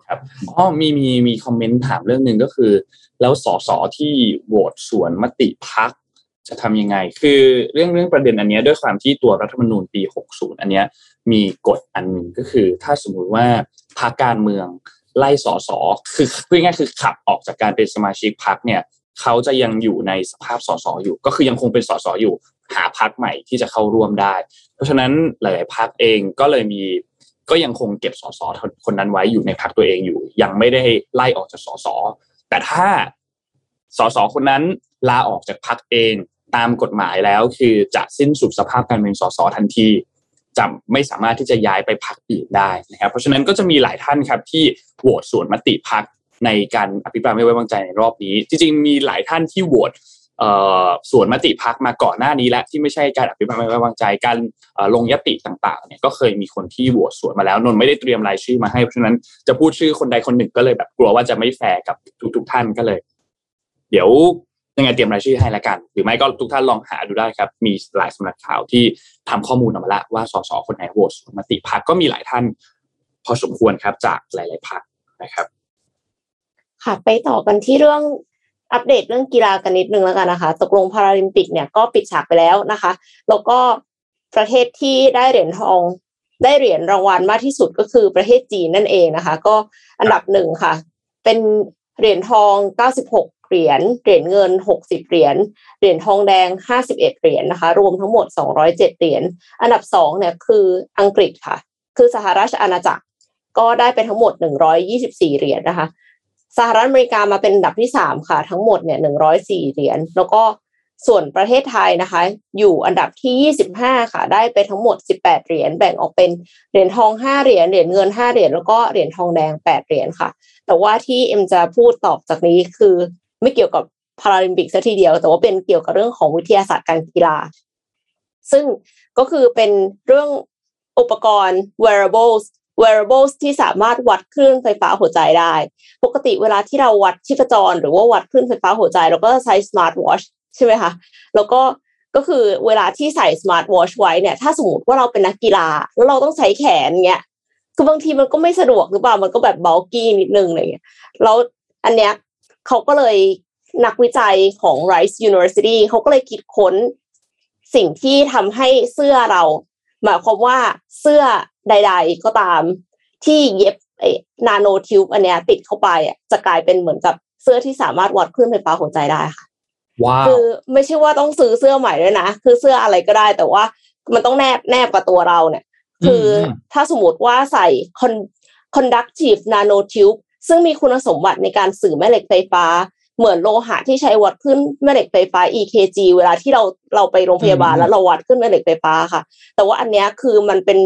ครับอ๋อมีมีมีคอมเมนต์ถามเรื่องหนึ่งก็คือ แล้วสสที่โหวตสวนมติพักจะทำยังไง คือเรื่องเรื่องประเด็นอันนี้ด้วยความที่ตัวรัฐธรรมนูญปี 60 อันนี้มีกฎอันหนึ่งก็คือ ถ้าสมมุติว่าพรรคการเมืองไล่สสคือพูดง่ายคือขับออกจากการเป็นสมาชิกพรรคเนี่ย เขาจะยังอยู่ในสภาพสสอยู่ ก็คือยังคงเป็นสสอยู่ หาพักใหม่ที่จะเข้าร่วมได้ เพราะฉะนั้นหลายๆพักเองก็เลยมีก็ยังคงเก็บสสคนนั้นไว้อยู่ในพักตัวเองอยู่ ยังไม่ได้ไล่ออกจากสสแต่ถ้าสสคนนั้นลาออกจากพักเองตามกฎหมายแล้วคือจะสิ้นสุดสภาพการเป็นสสทันทีจะไม่สามารถที่จะย้ายไปพักอื่นได้นะครับเพราะฉะนั้นก็จะมีหลายท่านครับที่โหวตส่วนมติพัก ในการอภิปรายไม่ไว้วางใจในรอบนี้ จริงๆ มีหลายท่านที่โหวตส่วนมติพักมาก่อนหน้านี้และที่ไม่ใช่การอภิปรายไม่ไว้วางใจการลงยติต่างๆเนี่ยก็เคยมีคนที่โหวตส่วนมาแล้วนนไม่ได้เตรียมรายชื่อมาให้เพราะฉะนั้นจะพูดชื่อคนใดคนหนึ่งก็เลยแบบกลัวว่าจะไม่แฟร์กับทุกๆท่านก็เลย เดี๋ยวยังไงเตรียมรายชื่อให้ล้วกัน หรือไม่ก็ทุกท่านลองหาดูได้ครับ มีหลายสำนักข่าวที่ทำข้อมูลออกมาแล้วว่าสสคนไหนโหวตส่วนมติพักก็มีหลายท่าน พอสมควรครับจากหลาย ๆพักนะครับ ค่ะ ไปต่อกันที่เรื่องอัปเดตเรื่องกีฬากันนิดนึงแล้วกันนะคะ ตกลงพาราลิมปิกเนี่ยก็ปิดฉากไปแล้วนะคะ แล้วก็ประเทศที่ได้เหรียญทองได้เหรียญรางวัลมากที่สุดก็คือประเทศจีนนั่นเองนะคะ ก็อันดับหนึ่งค่ะ เป็นเหรียญทอง 96 เหรียญ เหรียญเงิน 60 เหรียญ เหรียญทองแดง 51 เหรียญนะคะ รวมทั้งหมด 207 เหรียญ อันดับสองเนี่ยคืออังกฤษค่ะ คือสหราชอาณาจักร ก็ได้ไปทั้งหมด 124 เหรียญนะคะ สหรัฐอเมริกามาเป็นอันดับที่สามค่ะ ทั้งหมดเนี่ยหนึ่งร้อยสี่เหรียญแล้วก็ส่วนประเทศไทยนะคะ อยู่อันดับที่ยี่สิบห้าค่ะ ได้ไปทั้งหมดสิบแปดเหรียญแบ่งออกเป็นเหรียญทองห้าเหรียญเหรียญเงินห้าเหรียญแล้วก็เหรียญทองแดงแปดเหรียญค่ะ แต่ว่าที่เอ็มจะพูดตอบจากนี้คือไม่เกี่ยวกับพาราลิมปิกซะทีเดียว แต่ว่าเป็นเกี่ยวกับเรื่องของวิทยาศาสตร์การกีฬา ซึ่งก็คือเป็นเรื่องอุปกรณ์ wearables wearables ที่สามารถวัดคลื่นไฟฟ้าหัวใจได้ ปกติเวลาที่เราวัดชีพจร หรือว่าวัดคลื่นไฟฟ้าหัวใจ เราก็ใช้ smart watch ใช่ไหมคะแล้วก็ก็คือเวลาที่ใส่ smart watch ไว้เนี่ยถ้าสมมติว่าเราเป็นนักกีฬา แล้วเราต้องใช้แขนเงี้ยคือบางทีมันก็ไม่สะดวกหรือเปล่ามันก็แบบเบลกี้นิดนึงอะไรเงี้ยแล้วอันเนี้ยเขาก็เลยนักวิจัยของ Rice University เขาก็เลยคิดค้นสิ่งที่ทำให้เสื้อเรา หมายความว่าเสื้อใด ๆ ก็ตาม ที่เย็บไอ้นาโนทิวบ์อันเนี้ยติดเข้าไปอะจะกลายเป็นเหมือนกับเสื้อที่สามารถวัดคลื่นไฟฟ้าหัวใจได้ค่ะว้าวคือไม่ใช่ว่าต้องซื้อเสื้อใหม่ด้วยนะ คือเสื้ออะไรก็ได้ แต่ว่ามันต้องแนบแนบกับตัวเราเนี่ย คืออมถ้าสมมติว่าใส่ con- conductive nanotube ซึ่งมีคุณสมบัติในการสื่อแม่เหล็กไฟฟ้า เหมือนโลหะที่ใช้วัดขึ้นแม่เหล็กไฟฟ้า EKG เวลาที่เราเราไปโรงพยาบาลอืมแล้วเราวัดขึ้นแม่เหล็กไฟฟ้าค่ะ แต่ว่าอันเนี้ยคือมันเป็น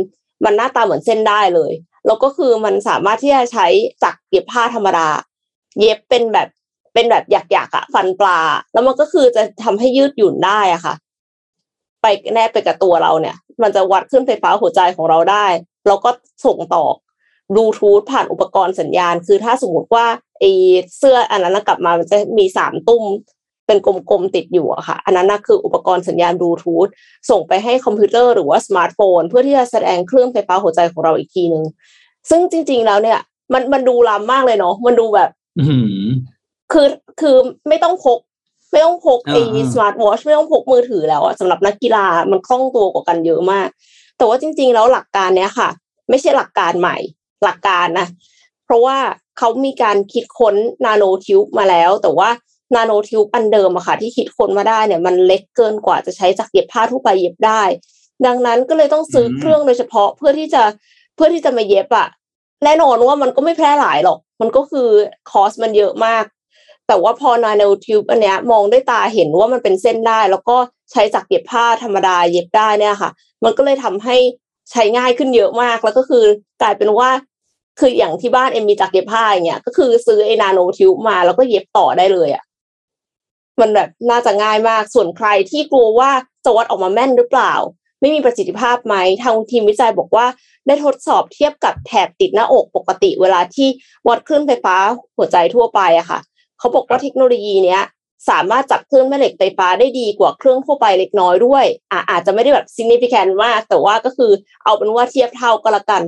มันหน้าตาเหมือนเส้นได้เลย แล้วก็คือมันสามารถที่จะใช้จักรเย็บผ้าธรรมดา เย็บเป็นแบบเป็นแบบหยักๆอะฟันปลา แล้วมันก็คือจะทำให้ยืดหยุ่นได้อะค่ะ ไปแนบไปกับตัวเราเนี่ย มันจะวัดคลื่นไฟฟ้าหัวใจของเราได้ แล้วก็ส่งต่อบลูทูธผ่านอุปกรณ์สัญญาณ คือถ้าสมมติว่า ไอเสื้ออันนั้นนะกลับมามันจะมีสามตุ้มเป็นกลมๆติดอยู่อะค่ะ อันนั้นนะคืออุปกรณ์สัญญาณบลูทูธส่งไปให้คอมพิวเตอร์หรือว่าสมาร์ทโฟน เพื่อที่จะแสดงคลื่นไฟฟ้าหัวใจของเราอีกทีหนึ่งซึ่งจริง ๆ แล้วเนี่ย มันมันดูล้ำมากเลยเนาะมันดูแบบอื้อหือคือคือไม่ต้องพกไม่ต้องพกไอ้อ่าสมาร์ทวอชไม่ต้องพกมือถือแล้วอะสำหรับนักกีฬามันคล่องตัวกว่ากันเยอะมาก แต่ว่าจริง ๆ แล้วหลักการเนี้ยค่ะ ไม่ใช่หลักการใหม่ หลักการนะเพราะว่า เขามีการคิดค้น nanotube มาแล้ว แต่ว่า nanotube อันเดิมอะค่ะ ที่คิดค้นมาได้เนี่ยมันเล็กเกินกว่าจะใช้จักรเย็บผ้าทั่วไปเย็บได้ ดังนั้นก็เลยต้องซื้ออมเครื่องโดยเฉพาะเพื่อที่จะเพื่อที่จะมาเย็บอะแน่นอนว่ามันก็ไม่แพร่หลายหรอก มันก็คือคอสมันเยอะมาก แต่ว่าพอนาโนทิวบ์อันเนี้ยมองด้วยตาเห็นว่ามันเป็นเส้นได้ แล้วก็ใช้จักรเย็บผ้าธรรมดาเย็บได้เนี่ยค่ะ มันก็เลยทำให้ใช้ง่ายขึ้นเยอะมากแล้วก็คือกลายเป็นว่า คืออย่างที่บ้านเอ็มมีจักรเย็บผ้าอย่างเงี้ยก็คือซื้อไอ้นาโนทิวบ์มาแล้วก็เย็บต่อได้เลยอะมันแบบน่าจะง่ายมากส่วนใครที่กลัวว่าจะวัดออกมาแม่นหรือเปล่า ไม่มีประสิทธิภาพไหมทางทีมวิจัยบอกว่าได้ทดสอบเทียบกับแถบติดหน้าอกปกติเวลาที่วัดคลื่นไฟฟ้าหัวใจทั่วไปอะค่ะ เขาบอกว่าเทคโนโลยีเนี้ยสามารถจับคลื่นแม่เหล็กไฟฟ้าได้ดีกว่าเครื่องทั่วไปเล็กน้อยด้วยอะอาจจะไม่ได้แบบ significant มากแต่ว่าก็คือเอาเป็นว่าเทียบเท่าก็แล้วกัน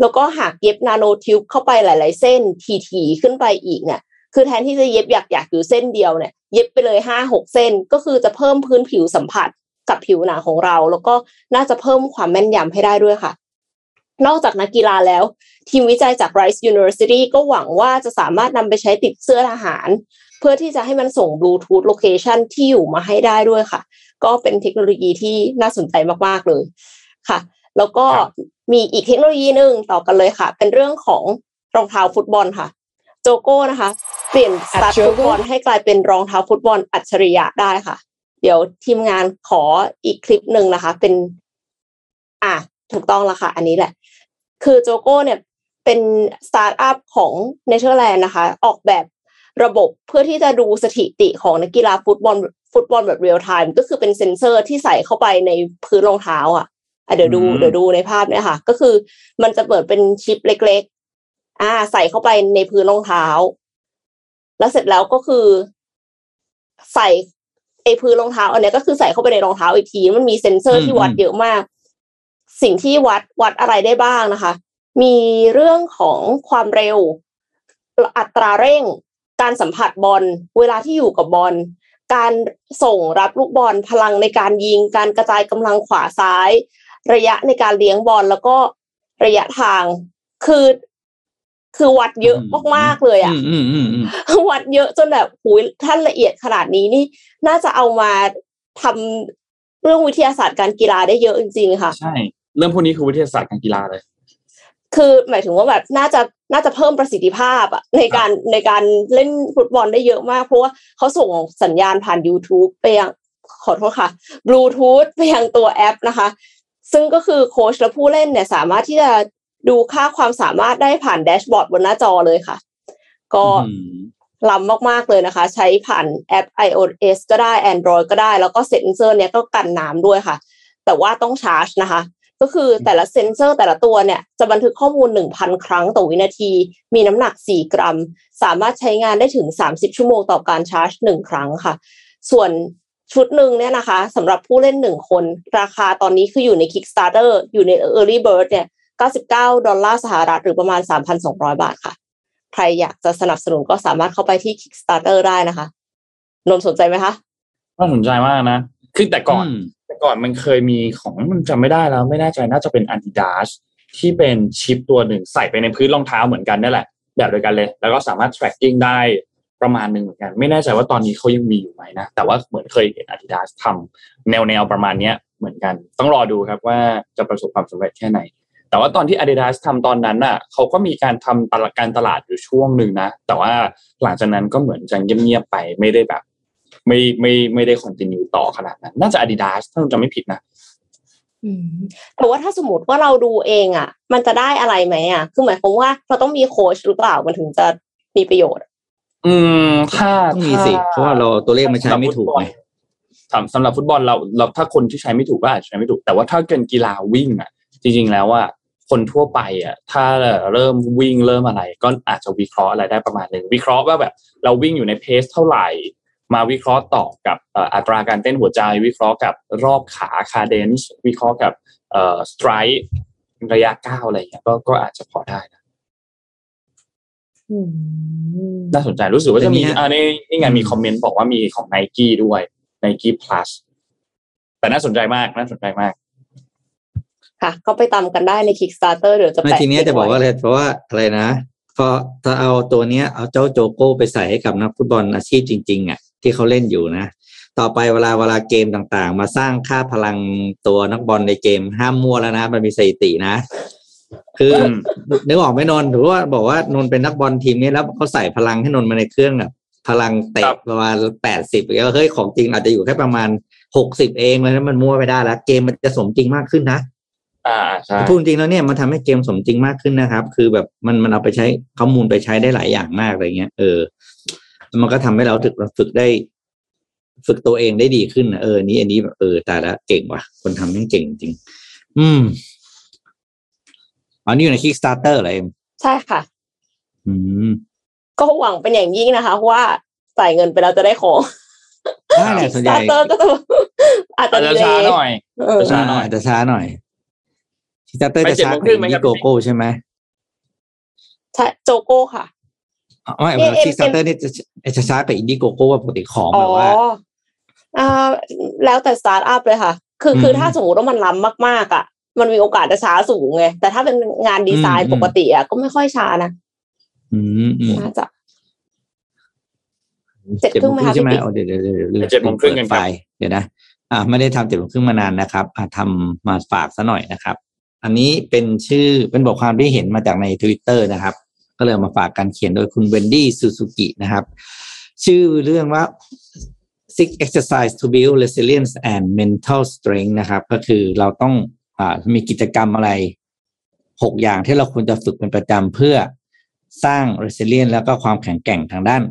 แล้วก็หากเย็บนาโนทิวบ์เข้าไปหลาย ๆ เส้นทีๆขึ้นไปอีกเนี่ยคือแทนที่จะเย็บอยากอยากๆอยู่เส้นเดียวเนี่ยเย็บไปเลยห้าหกเส้น ก็คือจะเพิ่มพื้นผิวสัมผัสกับผิวหนังของเรา แล้วก็น่าจะเพิ่มความแม่นยำให้ได้ด้วยค่ะ นอกจากนักกีฬาแล้ว ทีมวิจัยจาก Rice University ก็หวังว่าจะสามารถนำไปใช้ติดเสื้อทหาร เพื่อที่จะให้มันส่งบลูทูธ location ที่อยู่มาให้ได้ด้วยค่ะ ก็เป็นเทคโนโลยีที่น่าสนใจมาก ๆ เลยค่ะ แล้วก็ มีอีกเทคโนโลยีหนึ่งต่อกันเลยค่ะ เป็นเรื่องของรองเท้าฟุตบอลค่ะ Jogo นะคะ เปลี่ยนสตั๊ด Jogo ฟุตบอลให้กลายเป็นรองเท้าฟุตบอลอัจฉริยะได้ค่ะ เดี๋ยวทีมงานขออีกคลิปหนึ่งนะคะ เป็น อะถูกต้องแล้วค่ะ อันนี้แหละ คือ Jogo เนี่ยเป็นสตาร์ทอัพของเนเธอร์แลนด์นะคะ ออกแบบระบบเพื่อที่จะดูสถิติของนักกีฬาฟุตบอล ฟุตบอลแบบเรียลไทม์ก็คือเป็นเซ็นเซอร์ที่ใส่เข้าไปในพื้นรองเท้าอะอะ เดี๋ยวดูอืมเดี๋ยวดูในภาพเนี่ยค่ะ ก็คือมันจะเปิดเป็นชิปเล็ก ๆ อ่า ใส่เข้าไปในพื้นรองเท้า แล้วเสร็จแล้วก็คือ ใส่ไอ้พื้นรองเท้า อันเนี้ยก็คือใส่เข้าไปในรองเท้าอีกที มันมีเซ็นเซอร์ที่วัดเยอะมาก สิ่งที่วัดวัดอะไรได้บ้างนะคะ มีเรื่องของความเร็ว อัตราเร่ง การสัมผัสบอล เวลาที่อยู่กับบอลการส่งรับลูกบอลพลังในการยิง การกระจายกำลังขวาซ้าย ระยะในการเลี้ยงบอลแล้วก็ระยะทางคือคือวัดเยอะมากๆเลยอะอืมอืมอืมอืมวัดเยอะจนแบบหูยท่านละเอียดขนาดนี้นี่ น่าจะเอามาทำเรื่องวิทยาศาสตร์การกีฬาได้เยอะจริงๆค่ะใช่เรื่องพวกนี้คือวิทยาศาสตร์การกีฬาเลย คือหมายถึงว่าแบบน่าจะน่าจะเพิ่มประสิทธิภาพอะในการในการเล่นฟุตบอลได้เยอะมาก เพราะว่าเขาส่งสัญญาณผ่าน YouTube ไปยังขอโทษค่ะบลูทูธไปยังตัวแอปนะคะ ซึ่งก็คือโค้ชและผู้เล่นเนี่ยสามารถที่จะดูค่าความสามารถได้ผ่านแดชบอร์ดบนหน้าจอเลยค่ะ ก็อืมล้ำมาก ๆ เลยนะคะ ใช้ผ่านแอป iOS ก็ได้ Android ก็ได้ แล้วก็เซ็นเซอร์เนี่ยก็กันน้ำด้วยค่ะ แต่ว่าต้องชาร์จนะคะ ก็คือแต่ละเซ็นเซอร์แต่ละตัวเนี่ยจะบันทึกข้อมูล 1,000 ครั้งต่อวินาที มีน้ำหนัก 4 กรัม สามารถใช้งานได้ถึง 30 ชั่วโมงต่อการชาร์จ 1 ครั้งค่ะ ส่วน ชุดหนึ่งเนี่ยนะคะสำหรับผู้เล่น1คน ราคาตอนนี้คืออยู่ใน Kickstarter อยู่ใน Early Bird เนี่ย 99 ดอลลาร์สหรัฐหรือประมาณ 3,200 บาทค่ะ ใครอยากจะสนับสนุนก็สามารถเข้าไปที่ Kickstarter ได้นะคะ นนท์สนใจไหมคะน่าสนใจมากนะ คือแต่ก่อนอืมแต่ก่อนมันเคยมีของมันจำไม่ได้แล้ว ไม่แน่ใจน่าจะเป็น Adidas ที่เป็นชิปตัวหนึ่งใส่ไปในพื้นรองเท้าเหมือนกันนั่นแหละ แบบเดียวกันเลย แล้วก็สามารถ tracking ได้ ประมาณหนึ่งเหมือนกัน ไม่แน่ใจว่าตอนนี้เขายังมีอยู่ไหมนะ แต่ว่าเหมือนเคยเห็น Adidas ทำแนวแนวๆประมาณเนี้ยเหมือนกัน ต้องรอดูครับว่าจะประสบความสำเร็จแค่ไหน แต่ว่าตอนที่ Adidas ทำตอนนั้นน่ะเขาก็มีการทำตลาดการตลาดอยู่ช่วงหนึ่งนะ แต่ว่าหลังจากนั้นก็เหมือนจะเงียบๆไปไม่ได้แบบ ไม่ไม่ไม่ได้คอนติเนียต่อขนาดนั้น น่าจะ Adidas ถ้าจำไม่ผิดนะอืมแต่ว่าถ้าสมมติว่าเราดูเองอะ มันจะได้อะไรไหมอะ คือหมายความว่าเราต้องมีโค้ชหรือเปล่ามันถึงจะมีประโยชน์ อืมถ้าต้องมีสิเพราะว่าเราตัวเลขมันใช้ไม่ถูกไงสำสำหรับฟุตบอลเราเราถ้าคนที่ใช้ไม่ถูกก็อาจจะใช้ไม่ถูก แต่ว่าถ้าเกินกีฬาวิ่งอะ จริง ๆ แล้วว่าคนทั่วไปอะถ้าเริ่มวิ่งเริ่มอะไร ก็อาจจะวิเคราะห์อะไรได้ประมาณหนึ่งวิเคราะห์ว่าแบบ เราวิ่งอยู่ใน pace เท่าไหร่ มาวิเคราะห์ต่อกับเอ่ออัตราการเต้นหัวใจ วิเคราะห์กับรอบขา cadence วิเคราะห์กับเอ่อ strideระยะก้าวอะไรอย่างเงี้ยก็ก็อาจจะพอได้นะอืม น่าสนใจรู้สึกว่าจะมีแต่เนี่ยอ่านี่นี่ไงมีคอมเมนต์บอกว่ามีของ n i กี้ด้วย n i กี้ plus แต่น่าสนใจมากน่าสนใจมากค่ะก็ไปตามกันได้ใน Kickstarter เดี๋ยวจะไม่แปะทีเนี้ยลิงก์จะบอกว่าไอะไรเพราะว่าอะไรนะพอถ้าเอาตัวเนี้ยเอาเจ้าโจโก้ไปใส่ให้กับนักฟุตบอลอาชีพจริง ๆอะที่เขาเล่นอยู่นะ ต่อไปเวลาเวลาเกมต่างๆ มาสร้างค่าพลังตัวนักบอลในเกมห้ามมั่วแล้วนะ มันมีสถิตินะ คืออมนึกออกไหมนนท์หรือว่าบอกว่านนท์เป็นนักบอลทีมนี้แล้วเขาใส่พลังให้นนท์มาในเครื่องแบบพลังเตะประมาณแปดสิบอย่างเงี้ยเฮ้ยของจริงอาจจะอยู่แค่ประมาณหกสิบเองเลยนะมันมั่วไปได้แล้วเกมมันจะสมจริงมากขึ้นนะอ่าใช่พูดจริงแล้วเนี่ยมันทำให้เกมสมจริงมากขึ้นนะครับ คือแบบมันมันเอาไปใช้ข้อมูลไปใช้ได้หลายอย่างมากอะไรเงี้ยเออ มันก็ทำให้เราฝึกฝึกได้ ฝึกตัวเองได้ดีขึ้นนะเออนี้อันนี้แบบเออแต่ละเก่งว่ะ คนทำนี่เก่งจริง อืม อันนี้อยู่ใน Kickstarter เหรอเอ็มใช่ค่ะ อืมก็หวังเป็นอย่างยิ่งนะคะว่าจ่ายเงินไปแล้วจะได้ของได้แหละส่วนใหญ่ Kickstarter ก็จะอาจจะอาจจะดีเลช้ายหน่อยเออช้าหน่อยอาจจะช้าหน่อย Kickstarter ไปจะเจ็ดช้าโมงครึ่งไหมครับโกโก้ใช่ไหมใช่โจโก้ค่ะอ๋อไม่เอ็มเอ็ม Kickstarter นี่จะจะช้ากับอินดี้โกโก้ว่าปกติของอ๋แบอบว่าอ่าแล้วแต่สตาร์ทอัพเลยค่ะ คือคืออืมถ้าสมมติว่ามันล้ำมากๆ อะ มันมีโอกาสจะช้าสูงไงแต่ถ้าเป็นงานดีไซอืน์มปกติอะก็ไม่ค่อยช้านะอืมอืมน่าจะเจ็ดครึ่งไหมคะใช่ไหมพี่ปิ๊กอ๋อเดี๋ยวเดี๋ยวเดี๋ยวลืเจ็ดโมงครึ่งกันครับเปิดไฟล์เดี๋ยวนะอ่าไม่ได้ทำเจ็ดโมงครึ่งมานานนะครับอ่าทำมาฝากซะหน่อยนะครับ อันนี้เป็นชื่อเป็นบทความที่เห็นมาจากใน Twitter นะครับ ก็เลยเอามาฝากกันเขียนโดยคุณเวนดี้ซูซูกินะครับ ชื่อเรื่องว่า six exercise to build resilience and mental strength นะครับ ก็คือเราต้องอ่า มีกิจกรรมอะไรหกอย่างที่เราควรจะฝึกเป็นประจำเพื่อสร้าง resilience แล้วก็ความแข็งแกร่งทางด้าน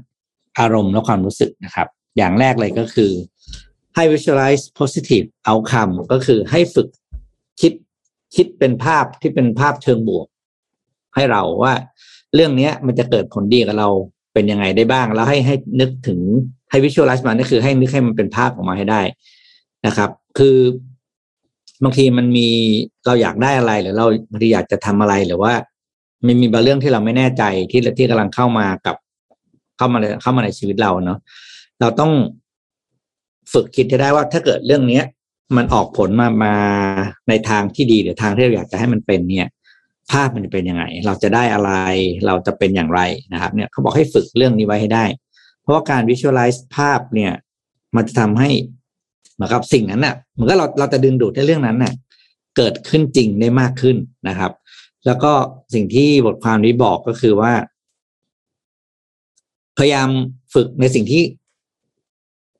อารมณ์และความรู้สึกนะครับ อย่างแรกเลยก็คือให้ visualize positive outcome ก็คือให้ฝึกคิดคิดเป็นภาพที่เป็นภาพเชิงบวก ให้เราว่า เรื่องนี้มันจะเกิดผลดีกับเราเป็นยังไงได้บ้าง แล้วให้ให้นึกถึงให้ visualize มันก็คือให้นึกให้มันเป็นภาพออกมาให้ได้นะครับ คือ บางทีมันมีเราอยากได้อะไรหรือเราบางทีอยากจะทำอะไรหรือว่ามันมีบางเรื่องที่เราไม่แน่ใจที่ที่กำลังเข้ามากับเข้ามาในเข้ามาในชีวิตเราเนาะเราต้องฝึกคิดให้ได้ว่าถ้าเกิดเรื่องเนี้ย มันออกผลมามาในทางที่ดีหรือทางที่เราอยากจะให้มันเป็นเนี่ย ภาพมันจะเป็นยังไง เราจะได้อะไรเราจะเป็นอย่างไรนะครับ เนี่ยเขาบอกให้ฝึกเรื่องนี้ไว้ให้ได้ เพราะว่าการ visualize ภาพเนี่ย มันจะทำให้ เหมือนกับสิ่งนั้นน่ะเหมือนกับเราเราจะดึงดูดให้เรื่องนั้นน่ะเกิดขึ้นจริงได้มากขึ้นนะครับ แล้วก็สิ่งที่บทความนี้บอกก็คือว่า พยายามฝึกในสิ่งที่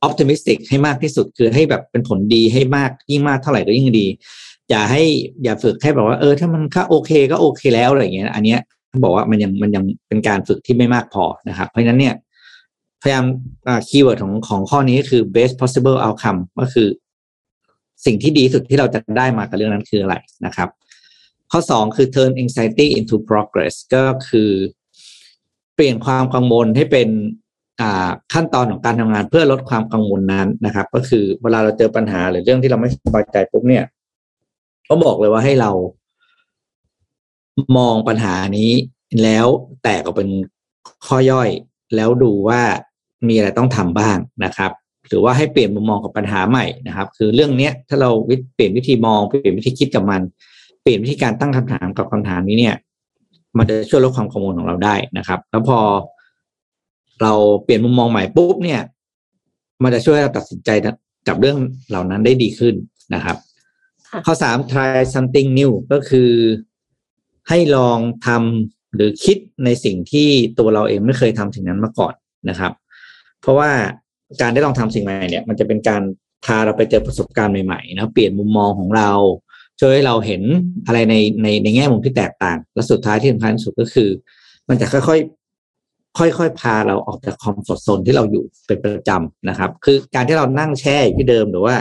optimistic ให้มากที่สุดคือให้แบบเป็นผลดีให้มากยิ่งมากเท่าไหร่ก็ยิ่งดี อย่าให้อย่าฝึกให้แบบว่าเออถ้ามันแค่โอเคก็โอเคแล้วอะไรอย่างเงี้ย อันเนี้ยเขาบอกว่ามันยังมันยังเป็นการฝึกที่ไม่มากพอนะครับ เพราะฉะนั้นเนี่ย พยายาม keyword ของของข้อนี้ก็คือ best possible outcome ก็คือ สิ่งที่ดีสุดที่เราจะได้มากับเรื่องนั้นคืออะไรนะครับ ข้อสองคือ turn anxiety into progress ก็คือเปลี่ยนความกังวลให้เป็นขั้นตอนของการทำงานเพื่อลดความกังวลนั้นนะครับ ก็คือเวลาเราเจอปัญหาหรือเรื่องที่เราไม่สบายใจปุ๊บเนี่ย ก็บอกเลยว่าให้เรา มองปัญหานี้แล้วแตกออกเป็นข้อย่อย แล้วดูว่า มีอะไรต้องทำบ้างนะครับ หรือว่าให้เปลี่ยนมุมมองกับปัญหาใหม่นะครับ คือเรื่องเนี้ยถ้าเราเปลี่ยนวิธีมองเปลี่ยนวิธีคิดกับมัน เปลี่ยนวิธีการตั้งคำถามกับคำถามนี้เนี่ย มันจะช่วยลดความกังวลของเราได้นะครับ แล้วพอเราเปลี่ยนมุมมองใหม่ปุ๊บเนี่ย มันจะช่วยเราตัดสินใจกับเรื่องเหล่านั้นได้ดีขึ้นนะครับ ข้อสาม try something new ก็คือให้ลองทำหรือคิดในสิ่งที่ตัวเราเองไม่เคยทำสิ่งนั้นมาก่อนนะครับเพ ราะว่าการได้ลองทำสิ่งใหม่เนี่ย มันจะเป็นการพาเราไปเจอประสบการณ์ใหม่ๆนะเปลี่ยนมุมมองของเราช่วยให้เราเห็นอะไรในในในแง่มุมที่แตกต่าง และสุดท้ายที่สำคัญที่สุดก็คือ มันจะค่อยๆ ค่อยๆ พาเราออกจากคอมฟอร์ทโซนที่เราอยู่เป็นประจำนะครับ คือการที่เรานั่งแช่อยู่ที่เดิมหรือว่า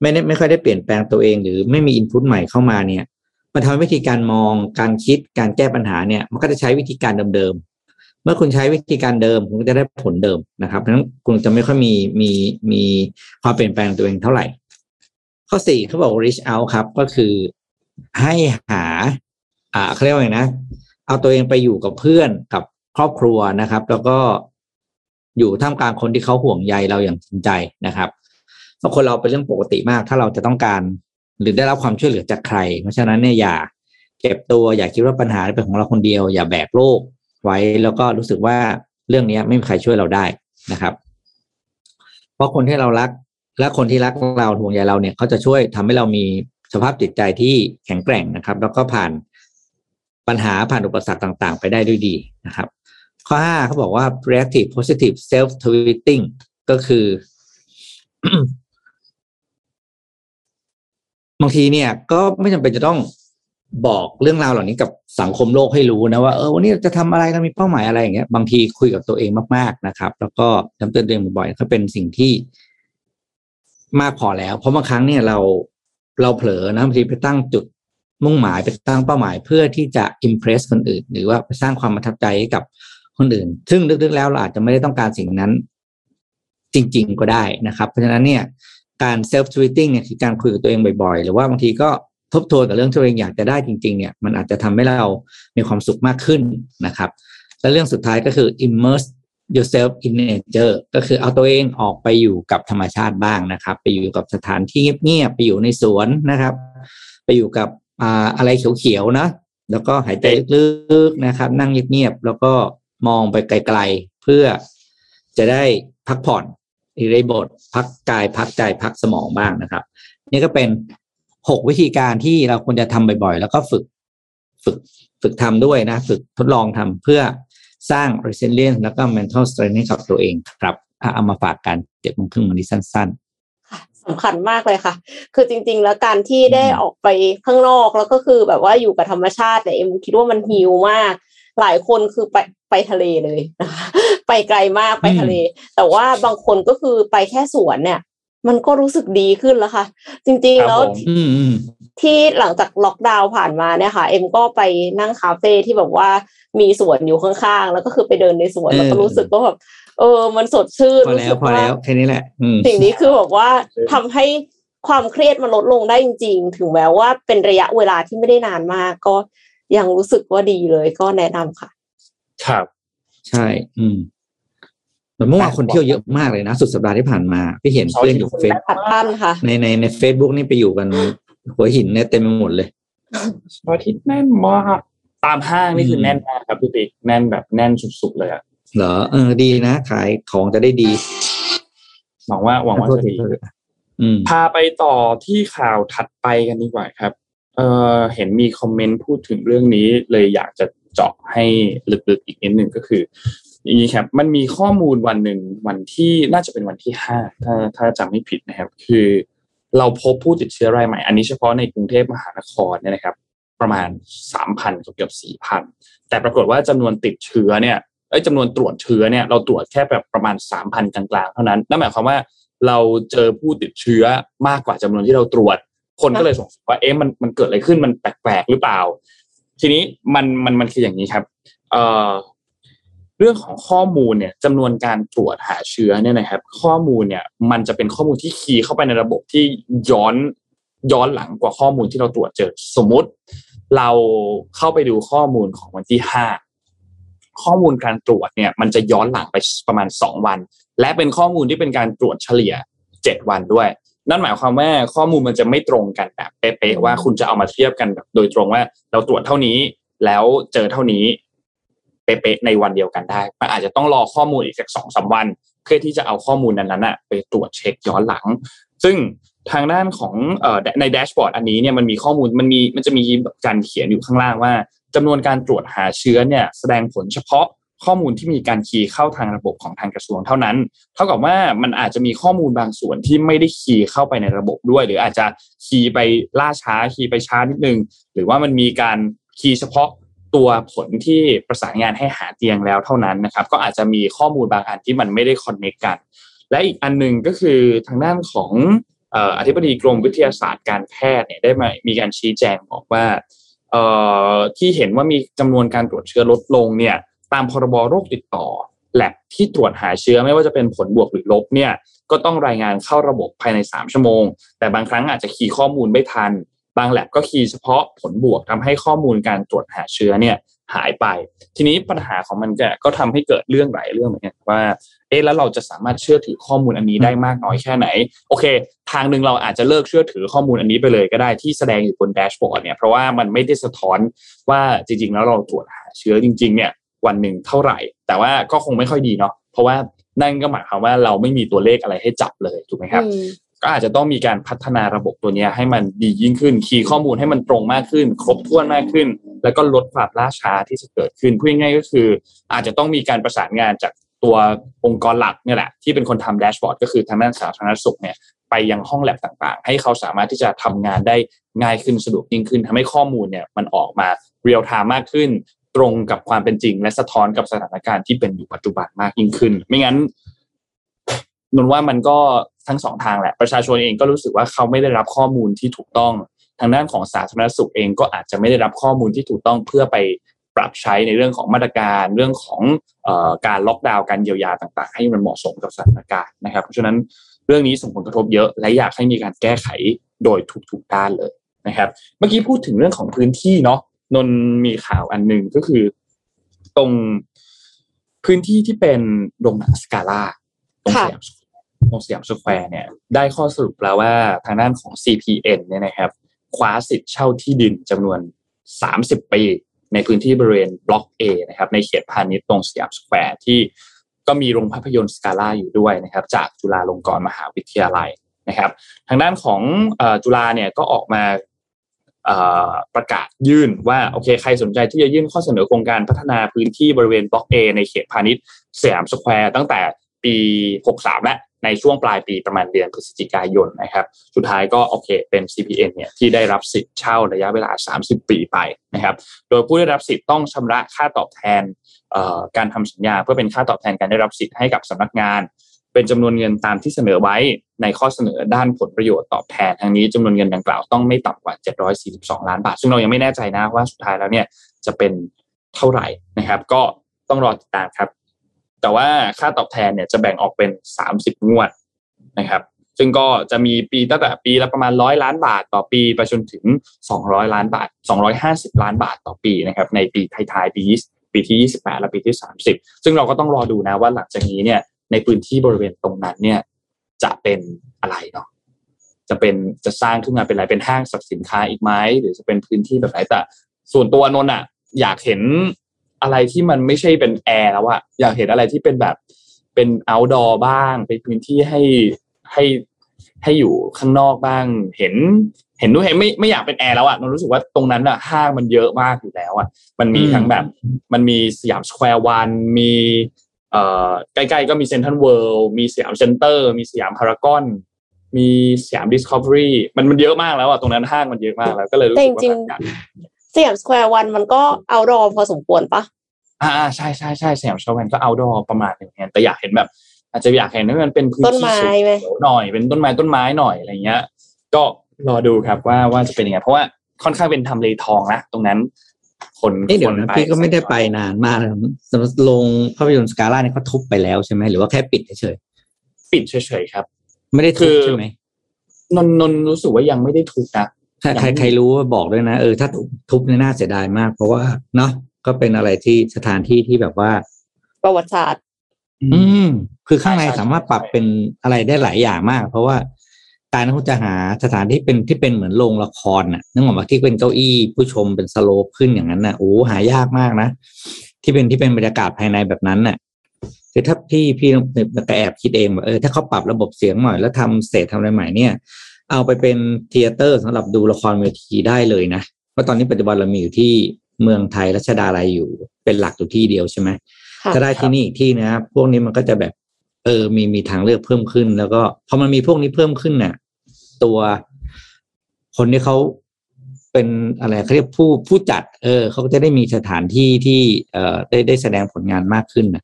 ไม่ได้ไม่ค่อยได้เปลี่ยนแปลงตัวเอง หรือไม่มีอินพุตใหม่เข้ามาเนี่ย มันทำให้วิธีการมองการคิดการแก้ปัญหาเนี่ย มันก็จะใช้วิธีการเดิม เมื่อคุณใช้วิธีการเดิมคุณก็จะได้ผลเดิมนะครับเพราะฉะนั้นคุณจะไม่ค่อยมีมีมีความเปลี่ยนแปลงตัวเองเท่าไหร่ ข้อสี่เขาบอก reach out ครับ ก็คือให้หา อ่าเขาเรียกว่าไงนะ เอาตัวเองไปอยู่กับเพื่อนกับครอบครัวนะครับ แล้วก็อยู่ท่ามกลางคนที่เขาห่วงใยเราอย่างจริงใจนะครับเพราะคนเราเป็นเรื่องปกติมาก ถ้าเราจะต้องการหรือได้รับความช่วยเหลือจากใคร เพราะฉะนั้นเนี่ยอย่าเก็บตัวอย่าคิดว่าปัญหาเป็นของเราคนเดียว อย่าแบกโลก ไว้แล้วก็รู้สึกว่าเรื่องนี้ไม่มีใครช่วยเราได้นะครับ เพราะคนที่เรารักและคนที่รักเราห่วงใยเราเนี่ยเขาจะช่วยทำให้เรามีสภาพจิตใจที่แข็งแกร่งนะครับ แล้วก็ผ่านปัญหาผ่านอุปสรรคต่าง ๆ ไปได้ด้วยดีนะครับ ข้อห้าเขาบอกว่า reactive positive self tweeting ก็คือบางทีเนี่ยก็ไม่จำเป็นจะต้อง บอกเรื่องราวเหล่านี้กับสังคมโลกให้รู้นะว่าเออวันนี้จะทำอะไรเรามีเป้าหมายอะไรอย่างเงี้ยบางทีคุยกับตัวเองมากๆนะครับ แล้วก็จำเตือนตัวเองบ่อยๆก็เป็นสิ่งที่มากพอแล้ว เพราะบางครั้งเนี่ยเราเราเผลอนะบางทีไปตั้งจุดมุ่งหมายไปตั้งเป้าหมายเพื่อที่จะอิมเพรสคนอื่น หรือว่าไปสร้างความประทับใจให้กับคนอื่น ซึ่งลึกๆแล้วเราอาจจะไม่ได้ต้องการสิ่งนั้น จริง ๆ ก็ได้นะครับ เพราะฉะนั้นเนี่ยการ self-tweeting เนี่ยคือการคุยกับตัวเองบ่อยๆ หรือว่าบางทีก็ ทบทวนกับเรื่องที่ตัวเองอยากจะได้จริงๆเนี่ยมันอาจจะทำให้เรามีความสุขมากขึ้นนะครับ และเรื่องสุดท้ายก็คือ immerse yourself in nature ก็คือเอาตัวเองออกไปอยู่กับธรรมชาติบ้างนะครับ ไปอยู่กับสถานที่เงียบๆไปอยู่ในสวนนะครับ ไปอยู่กับอ่าอะไรเขียวๆนะ แล้วก็หายใจลึกๆนะครับ นั่งเงียบๆแล้วก็มองไปไกลๆ เพื่อจะได้พักผ่อนอิริบท พักกายพักใจพักสมองบ้างนะครับ นี่ก็เป็น หกวิธีการที่เราควรจะทำบ่อยๆ แล้วก็ฝึกฝึกฝึกทำด้วยนะ ฝึกทดลองทำเพื่อสร้าง resilience แล้วก็ mental strength ให้กับตัวเองครับเอามาฝากกันเจ็ดโมงครึ่งวันนี้สั้น ๆสำคัญมากเลยค่ะ คือจริง ๆ แล้วการที่ได้ออกไปข้างนอกแล้วก็คือแบบว่าอยู่กับธรรมชาติเนี่ยเอ็มคิดว่ามันฮิวมาก หลายคนคือไปไปทะเลเลยนะคะไปไกลมากไปทะเล แต่ว่าบางคนก็คือไปแค่สวนเนี่ย มันก็รู้สึกดีขึ้นแล้วค่ะ จริงๆแล้วที่หลังจากล็อกดาวน์ผ่านมาเนี่ยค่ะ เอ็มก็ไปนั่งคาเฟ่ที่แบบว่ามีสวนอยู่ข้างๆ แล้วก็คือไปเดินในสวนแล้วก็รู้สึกว่าแบบเออ มันสดชื่นพอแล้วพอแล้วแค่นี้แหละสิ่งนี้คือแบบว่าทำให้ความเครียดมันลดลงได้จริง ๆ ถึงแม้ว่าเป็นระยะเวลาที่ไม่ได้นานมาก ก็ยังรู้สึกว่าดีเลยก็แนะนำค่ะ ครับ ใช่ อืม เมื่อวานคนเที่ยวเยอะมากเลยนะ สุดสัปดาห์ที่ผ่านมา พี่เห็นเพื่อนอยู่เฟซในในในเฟซบุ๊กนี่ไปอยู่กันหัวหินเนี่ยเต็มไปหมดเลยอาทิตย์แน่นมากตามห้างนี่คือแน่นมากครับพี่ติ๊กแน่นแบบแน่นสุดๆเลยอะเหรอเออดีนะ ขายของจะได้ดีหวังว่าหวังว่าจะดีพาไปต่อที่ข่าวถัดไปกันดีกว่าครับ เออเห็นมีคอมเมนต์พูดถึงเรื่องนี้เลยอยากจะเจาะให้ลึกๆอีกนิดหนึ่งก็คือ อย่างนี้ครับมันมีข้อมูลวันหนึ่งวันที่น่าจะเป็นวันที่ห้าถ้าถ้าจำไม่ผิดนะครับ คือเราพบผู้ติดเชื้อรายใหม่ อันนี้เฉพาะในกรุงเทพมหานครเนี่ยนะครับ ประมาณสามพันเกือบสี่พันแต่ปรากฏว่าจำนวนติดเชื้อเนี่ยเอ้ยจำนวนตรวจเชื้อเนี่ยเราตรวจแค่แบบประมาณสามพันกลางๆเท่านั้นนั่นหมายความว่าเราเจอผู้ติดเชื้อมากกว่าจำนวนที่เราตรวจ คนก็เลยสงสัยว่าเอ๊ะมันมันเกิดอะไรขึ้นมันแปลกๆหรือเปล่า ทีนี้มันมันมันคืออย่างนี้ครับเอ่อ เรื่องของข้อมูลเนี่ยจำนวนการตรวจหาเชื้อเนี่ยนะครับ ข้อมูลเนี่ยมันจะเป็นข้อมูลที่คีย์เข้าไปในระบบที่ย้อนย้อนหลังกว่าข้อมูลที่เราตรวจเจอ สมมุติ เราเข้าไปดูข้อมูลของวันที่ห้าข้อมูลการตรวจเนี่ย มันจะย้อนหลังไปประมาณสองวัน และเป็นข้อมูลที่เป็นการตรวจเฉลี่ยเจ็ดวันด้วย นั่นหมายความว่าข้อมูลมันจะไม่ตรงกันแบบเป๊ะๆว่าคุณจะเอามาเทียบกันแบบโดยตรงว่า เราตรวจเท่านี้แล้วเจอเท่านี้ ป๊ะๆในวันเดียวกันได้มันอาจจะต้องรอข้อมูลอีกสักสองสาวัน เพื่อที่จะเอาข้อมูลนั้นๆไปตรวจเช็คย้อนหลัง ซึ่งทางด้านของในแดชบอร์ดอันนี้เนี่ยมันมีข้อมูลมันมีมันจะมีการเขียนอยู่ข้างล่างว่าจำนวนการตรวจหาเชื้อเนี่ยแสดงผลเฉพาะข้อมูลที่มีการคีย์เข้าทางระบบของทางกระทรวงเท่านั้น เท่ากับว่ามันอาจจะมีข้อมูลบางส่วนที่ไม่ได้คีย์เข้าไปในระบบด้วย หรืออาจจะคีย์ไปล่าช้าคีย์ไปช้านิดนึง หรือว่ามันมีการคีย์เฉพาะ ตัวผลที่ประสานงานให้หาเตียงแล้วเท่านั้นนะครับ ก็อาจจะมีข้อมูลบางอันที่มันไม่ได้ connect กัน และอีกอันหนึ่งก็คือทางด้านของอธิบดีกรมวิทยาศาสตร์การแพทย์เนี่ยได้มามีการชี้แจงบอกว่าที่เห็นว่ามีจำนวนการตรวจเชื้อลดลงเนี่ยตามพรบโรคติดต่อแลบที่ตรวจหาเชื้อไม่ว่าจะเป็นผลบวกหรือลบเนี่ยก็ต้องรายงานเข้าระบบภายใน 3 ชั่วโมง แต่บางครั้งอาจจะคีย์ข้อมูลไม่ทัน บางแลบก็คีย์เฉพาะผลบวกทำให้ข้อมูลการตรวจหาเชื้อเนี่ยหายไป ทีนี้ปัญหาของมันก็ทำให้เกิดเรื่องหลายเรื่องเหมือนกันว่าเอ๊ะแล้วเราจะสามารถเชื่อถือข้อมูลอันนี้ได้มากน้อยแค่ไหน โอเค ทางหนึ่งเราอาจจะเลิกเชื่อถือข้อมูลอันนี้ไปเลยก็ได้ที่แสดงอยู่บนแดชบอร์ดเนี่ยเพราะว่ามันไม่ได้สะท้อนว่าจริง ๆ แล้วเราตรวจหาเชื้อจริง ๆ เนี่ยวันหนึ่งเท่าไหร่ แต่ว่าก็คงไม่ค่อยดีเนาะเพราะว่านั่นก็หมายความว่าเราไม่มีตัวเลขอะไรให้จับเลยถูกไหมครับ ก็อาจจะต้องมีการพัฒนาระบบตัวนี้ให้มันดียิ่งขึ้น คีย์ข้อมูลให้มันตรงมากขึ้น ครบถ้วนมากขึ้น แล้วก็ลดความล่าช้าที่จะเกิดขึ้นพูดง่ายก็คือ อาจจะต้องมีการประสานงานจากตัวองค์กรหลักเนี่ยแหละ ที่เป็นคนทำแดชบอร์ดก็คือทางด้านสาธารณสุขเนี่ยไปยังห้องแลบต่างๆ ให้เขาสามารถที่จะทำงานได้ง่ายขึ้นสะดวกยิ่งขึ้นทำให้ข้อมูลเนี่ยมันออกมาเรียลไทม์มากขึ้น ตรงกับความเป็นจริง และสะท้อนกับสถานการณ์ที่เป็นอยู่ปัจจุบันมากยิ่งขึ้น ไม่งั้น นนว่ามันก็ทั้งสองทางแหละ ประชาชนเองก็รู้สึกว่าเขาไม่ได้รับข้อมูลที่ถูกต้อง ทางด้านของสาธารณสุขเองก็อาจจะไม่ได้รับข้อมูลที่ถูกต้องเพื่อไปปรับใช้ในเรื่องของมาตรการเรื่องของอการล็อกดาวน์การเยียวยาต่างๆ ให้มันเหมาะสมกับสถานการณ์นะครับ เพราะฉะนั้นเรื่องนี้ส่งผลกระทบเยอะ และอยากให้มีการแก้ไขโดยทุกๆด้านเลยนะครับ เมื่อกี้พูดถึงเรื่องของพื้นที่เนาะนนมีข่าวอันหนึ่งก็คือ ตรงพื้นที่ที่เป็นโรงหนังสกาล่าตรงสยาม ตรงสยามสแควร์เนี่ยได้ข้อสรุปแล้วว่าทางด้านของ CPN เนี่ยนะครับคว้าสิทธิ์เช่าที่ดินจำนวน 30 ปี ในพื้นที่บริเวณบล็อก A นะครับในเขตพาณิชย์ตรงสยามสแควร์ที่ก็มีโรงภาพยนตร์สกาล่าอยู่ด้วยนะครับจากจุฬาลงกรณ์มหาวิทยาลัยนะครับทางด้านของจุฬาเนี่ยก็ออกมาประกาศยื่นว่าโอเคใครสนใจที่จะยื่นข้อเสนอโครงการพัฒนาพื้นที่บริเวณบล็อก A ในเขตพาณิชย์สยามสแควร์ตั้งแต่ปี 63 และ ในช่วงปลายปีประมาณเดือนพฤศจิกายนนะครับ สุดท้ายก็โอเคเป็น CPN เนี่ยที่ได้รับสิทธิ์เช่าระยะเวลา 30 ปีไปนะครับ โดยผู้ได้รับสิทธิ์ต้องชำระค่าตอบแทนการทำสัญญา เพื่อเป็นค่าตอบแทนการได้รับสิทธิ์ให้กับสำนักงาน เป็นจำนวนเงินตามที่เสนอไว้ในข้อเสนอด้านผลประโยชน์ตอบแทนทางนี้จำนวนเงินดังกล่าวต้องไม่ต่ำกว่า 742 ล้านบาท ซึ่งเรายังไม่แน่ใจนะว่าสุดท้ายแล้วเนี่ยจะเป็นเท่าไหร่นะครับ ก็ต้องรอติดตามครับ แต่ว่าค่าตอบแทนเนี่ยจะแบ่งออกเป็นสามสิบงวดนะครับ ซึ่งก็จะมีปีตั้งแต่ปีละประมาณร้อยล้านบาทต่อปีไปจนถึงสองร้อยล้านบาทสองร้อยห้าสิบล้านบาทต่อปีนะครับ ในปีท้ายๆปีปีที่ยี่สิบแปดและปีที่สามสิบซึ่งเราก็ต้องรอดูนะว่าหลังจากนี้เนี่ย ในพื้นที่บริเวณตรงนั้นเนี่ย จะเป็นอะไรเนาะจะเป็นจะสร้างขึ้นมาเป็นอะไรเป็นห้างสรรพสินค้าอีกไหมหรือจะเป็นพื้นที่แบบไหนแต่ส่วนตัวนนท์อะอยากเห็น อะไรที่มันไม่ใช่เป็นแอร์แล้วอะอยากเห็นอะไรที่เป็นแบบเป็น outdoor บ้างเป็นพื้นที่ให้ให้ให้อยู่ข้างนอกบ้าง เห็น เห็นด้วยเห็นไม่ไม่อยากเป็นแอร์แล้วอะนนรู้สึกว่าตรงนั้นอะห้างมันเยอะมากอยู่แล้วอะมันมีทั้งแบบ มันมีสยามสแควร์วันมีเอ่อใกล้ๆก็มีเซ็นทรัลเวิลด์มีสยามเซ็นเตอร์ มีสยามพารากอน มีสยามดิสคัฟเวอรี่มันมันเยอะมากแล้วอะตรงนั้นห้างมันเยอะมากแล้วก็เลยรู้สึกว่า สยามสแควร์วันมันก็เอา door พอสมควรปะอ่าใช่ใช่ใช่สยามสแควร์วันก็ outdoor ประมาณหนึ่งแต่อยากเห็นแบบ อาจจะอยากเห็นว่ามันเป็นพื้นที่สูงหน่อยเป็นต้นไม้ต้นไม้หน่อยอะไรเงี้ย ก็รอดูครับว่าว่าจะเป็นยังไงเพราะว่าค่อนข้างเป็นทำเลทองนะตรงนั้น คนเดี๋ยวนะพี่ก็ไม่ได้ไปนานมากเลยสำหรับโรงภาพยนตร์สกาล่าเนี่ยเขาทุบไปแล้วใช่ไหมหรือว่าแค่ปิดเฉยปิดเฉยๆครับ ไม่ได้ทุบใช่ไหมนนนรู้สึกว่ายังไม่ได้ทุบนะ ถ้าใครใครรู้บอกด้วยนะ เออถ้าทุบเนี่ยน่าเสียดายมาก เพราะว่าเนาะก็เป็นอะไรที่สถานที่ที่แบบว่า ประวัติศาสตร์ อืม คือข้างในสามารถปรับเป็นอะไรได้หลายอย่างมาก เพราะว่าการที่เขาจะหาสถานที่เป็นที่เป็นเหมือนโรงละครน่ะนึกออกมาที่เป็นเก้าอี้ผู้ชมเป็นสโลปขึ้นอย่างนั้นน่ะโอ้หายากมากนะที่เป็นที่เป็นบรรยากาศภายในแบบนั้นน่ะคือถ้าพี่พี่ก็แอบคิดเองว่าเออถ้าเขาปรับระบบเสียงหน่อยแล้วทำเศษทำอะไรใหม่เนี่ย เอาไปเป็นเทเตอร์สำหรับดูละครเวทีได้เลยนะ เพราะตอนนี้ปัจจุบันเรามีอยู่ที่เมืองไทยรัชดาลัยอยู่เป็นหลักอยู่ที่เดียวใช่ไหมค่ะถ้าได้ที่นี่อีกที่นะพวกนี้มันก็จะแบบ เออ มีมีทางเลือกเพิ่มขึ้น แล้วก็พอมันมีพวกนี้เพิ่มขึ้นเนี่ยตัวคนที่เขาเป็นอะไรเขาเรียกผู้ผู้จัด เออเขาก็จะได้มีสถานที่ที่เอ่อได้ได้แสดงผลงานมากขึ้นนะ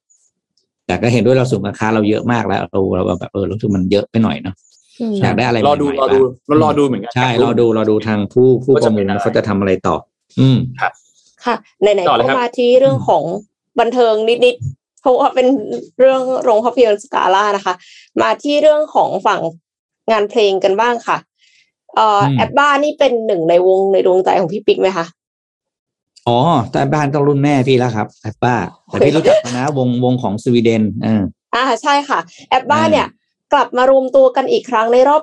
แต่ก็เห็นด้วยเราสูงราคาเราเยอะมากแล้วเราเราแบบเออรู้สึกมันเยอะไปหน่อยเนาะ อืมอยากได้อะไรรอดูใหม่ๆรอดูบ้างรอดูเหมือนกันใช่รอดูรอดูทางผู้ผู้ว่าปจะระเป็มูนลอะไรเขาจะทำอะไรต่อ อืมค่ะไหนๆต่อเลยก็ครับมาที่เรื่องของบันเทิงนิดๆเพราะว่าเป็นเรื่องโรงภาพยนตร์สกาล่านะคะ มาที่เรื่องของฝั่งงานเพลงกันบ้างค่ะเอ่ออืมแอปบ้านี่เป็นหนึ่งในวงในดวงใจของพี่ปิ๊กไหมคะอ๋อแต่บ้านต้องรุ่นแม่พี่แล้วครับแอปป้าแต่พี่รู้จักเขานะวงวงของสวีเดนเอออ่าใช่ค่ะ แอปบ้าอ่าเนี่ยก ลับมารวมตัวกันอีกครั้งในรอบ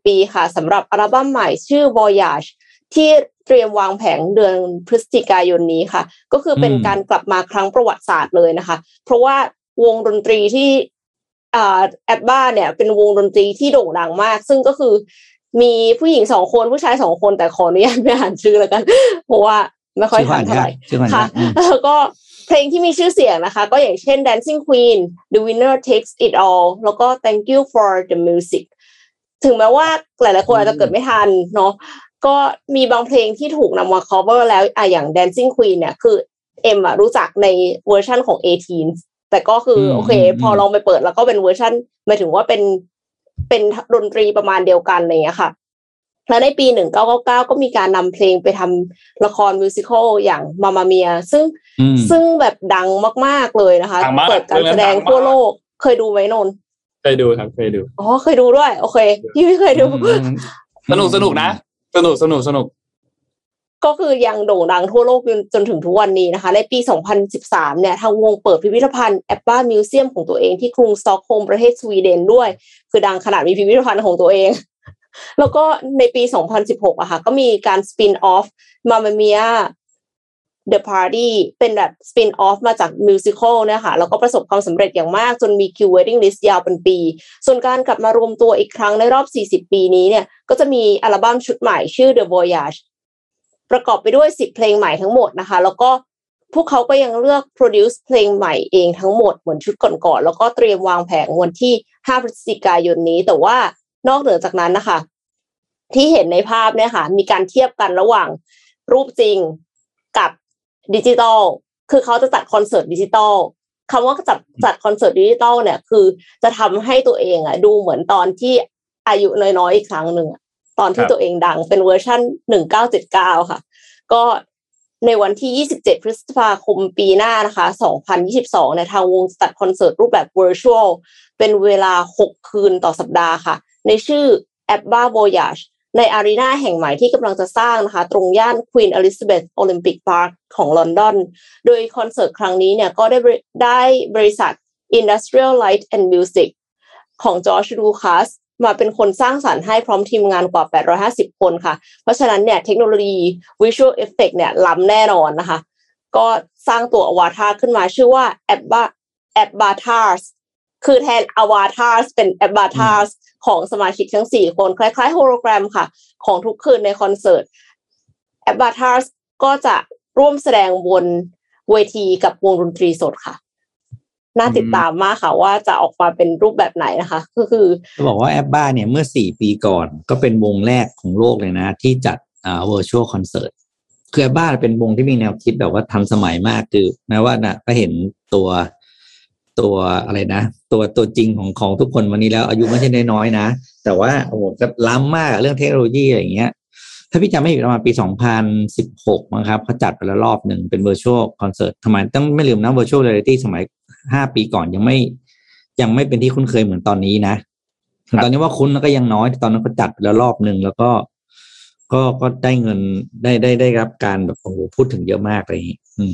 40 ปีค่ะสำหรับอัลบั้มใหม่ชื่อ Voyage ที่เตรียมวางแผงเดือนพฤศจิกายนนี้ค่ะ ก็คือเป็นการกลับมาครั้งประวัติศาสตร์เลยนะคะ เพราะว่าวงดนตรีที่อ่าแอปบ้าเนี่ยเป็นวงดนตรีที่โด่งดังมาก ซึ่งก็คือมีผู้หญิงสองคนผู้ชายสองคนแต่ขออนุญาตไม่อ่านชื่อแล้วกัน เพราะว่าไม่ค่อยชื่อทัอ่านนเท่าไหยากร่ชื่ออ่านค่ะยาก ชื่ออ่านยากอืมแล้วก็ เพลงที่มีชื่อเสียงนะคะ ก็อย่างเช่น Dancing Queen The Winner Takes It All แล้วก็ Thank You for the Music ถึงแม้ว่าหลายๆคนอาจจะเกิดไม่ทันเนาะก็มีบางเพลงที่ถูกนำมา cover แล้วอะอย่าง Dancing Queen เนี่ยคือเอ็มอะรู้จักในเวอร์ชั่นของ 18 แต่ก็คืออืมโอเคอืมพอลองไปเปิดแล้วก็เป็นเวอร์ชันหมายถึงว่าเป็นเป็นดนตรีประมาณเดียวกันอะไรอย่างเงี้ยค่ะ แล้วในปีหนึ่งเก้าเก้าเก้าก็มีการนำเพลงไปทำละครมิวสิควลอย่างมามาเมียซึ่งอืมซึ่งแบบดังมาก ๆ เลยนะคะดังมากเปิดการแสดงเรื่องนั้นดังมากทั่วโลกเคยดูไหมนนท์เคยดูครับเคยดูอ๋อเคยดูด้วย โอเค พี่ไม่เคยดู สนุกสนุกนะ สนุกสนุกสนุก ก็คือยังโด่งดังทั่วโลกจนจนถึงทุกวันนี้นะคะ ในปี 2013 เนี่ย ทางวงเปิดพิพิธภัณฑ์ ABBA Museum ของตัวเองที่กรุงสต็อกโฮล์มประเทศสวีเดนด้วย คือดังขนาดมีพิพิธภัณฑ์ของตัวเอง แล้วก็ในปี 2016อะค่ะ ก็มีการ spin-off Mamma Mia The Party เป็นแบบ spin-off มาจาก musical เนี่ยค่ะแล้วก็ประสบความสำเร็จอย่างมากจนมีคิว waiting list ยาวเป็นปี ส่วนการกลับมารวมตัวอีกครั้งในรอบ 40 ปีนี้เนี่ย ก็จะมีอัลบั้มชุดใหม่ชื่อ The Voyage ประกอบไปด้วย 10 เพลงใหม่ทั้งหมดนะคะ แล้วก็พวกเขาก็ยังเลือก produce เพลงใหม่เองทั้งหมดเหมือนชุดก่อนๆแล้วก็เตรียมวางแผงวันที่ 5 พฤศจิกายนนี้ แต่ว่า นอกเหนือจากนั้นนะคะ ที่เห็นในภาพเนี่ยค่ะ มีการเทียบกันระหว่างรูปจริงกับดิจิตอลคือเขาจะจัดคอนเสิร์ตดิจิตอลคำว่าจัดจัดคอนเสิร์ตดิจิตอลเนี่ย คือจะทำให้ตัวเองอะ ดูเหมือนตอนที่อายุน้อยๆอีกครั้งหนึ่งตอนที่ตัวเองดังเป็นเวอร์ชันหนึ่งเก้าเจ็ดเก้าค่ะ ก็ในวันที่ 27 พฤษภาคมปีหน้านะคะ 2022เนี่ยทางวงจะจัดคอนเสิร์ตรูปแบบ virtual เป็นเวลา 6 คืนต่อสัปดาห์ค่ะ ในชื่อ a b b a Voyage ใน arena แห่งใหม่ที่กำลังจะสร้างนะคะ ตรงย่าน Queen Elizabeth Olympic Park ของลอนดอน โดยคอนเสิร์ตครั้งนี้เนี่ยก็ได้ได้บริษัท Industrial Light and Music ของจอร์จลูคัสมาเป็นคนสร้างสรรค์ให้พร้อมทีมงานกว่า 850 คนค่ะ เพราะฉะนั้นเนี่ยเทคโนโลยี Visual Effect เนี่ยล้ำแน่นอนนะคะ ก็สร้างตัวอวตารขึ้นมาชื่อว่า Abba Avatars คือแทน Avatars เป็น Avatars ของสมาชิกทั้ง4คนคล้ายๆโฮโลแกรมค่ะ ของทุกคืนในคอนเสิร์ตแอ Avatars ก็จะร่วมแสดงบนเวทีกับวงดนตรีสดค่ะน่าติดตามมากค่ะว่าจะออกมาเป็นรูปแบบไหนนะคะ ก็คือจะบอกว่าแอปบ้าเนี่ยเมื่อสี่ปีก่อน ก็เป็นวงแรกของโลกเลยนะ ที่จัดอ่า virtual concert คือแอปบ้าเป็นวงที่มีแนวคิดแบบว่าทันสมัยมากคือแม้ว่าน่ะก็เห็นตัว ตัวอะไรนะ ตัวตัวจริงของของทุกคนวันนี้แล้วอายุไม่ใช่น้อยๆนะ แต่ว่าโอ้โหก็ล้ำมากอะเรื่องเทคโนโลยีอะไรอย่างเงี้ยถ้าพี่จำไม่ผิดประมาณปี 2016 มั้งครับเขาจัดไปแล้วรอบหนึ่งเป็น virtual concert ทำไมต้องไม่ลืมนะ virtual reality สมัยห้าปีก่อนยังไม่ ยังไม่เป็นที่คุ้นเคยเหมือนตอนนี้นะครับตอนนี้ว่าคุ้นแล้วก็ยังน้อย ตอนนั้นเขาจัดไปแล้วรอบหนึ่งแล้วก็ ก็ก็ได้เงินได้ได้ได้รับการแบบโอ้โหพูดถึงเยอะมากอะไรอย่างนี้อื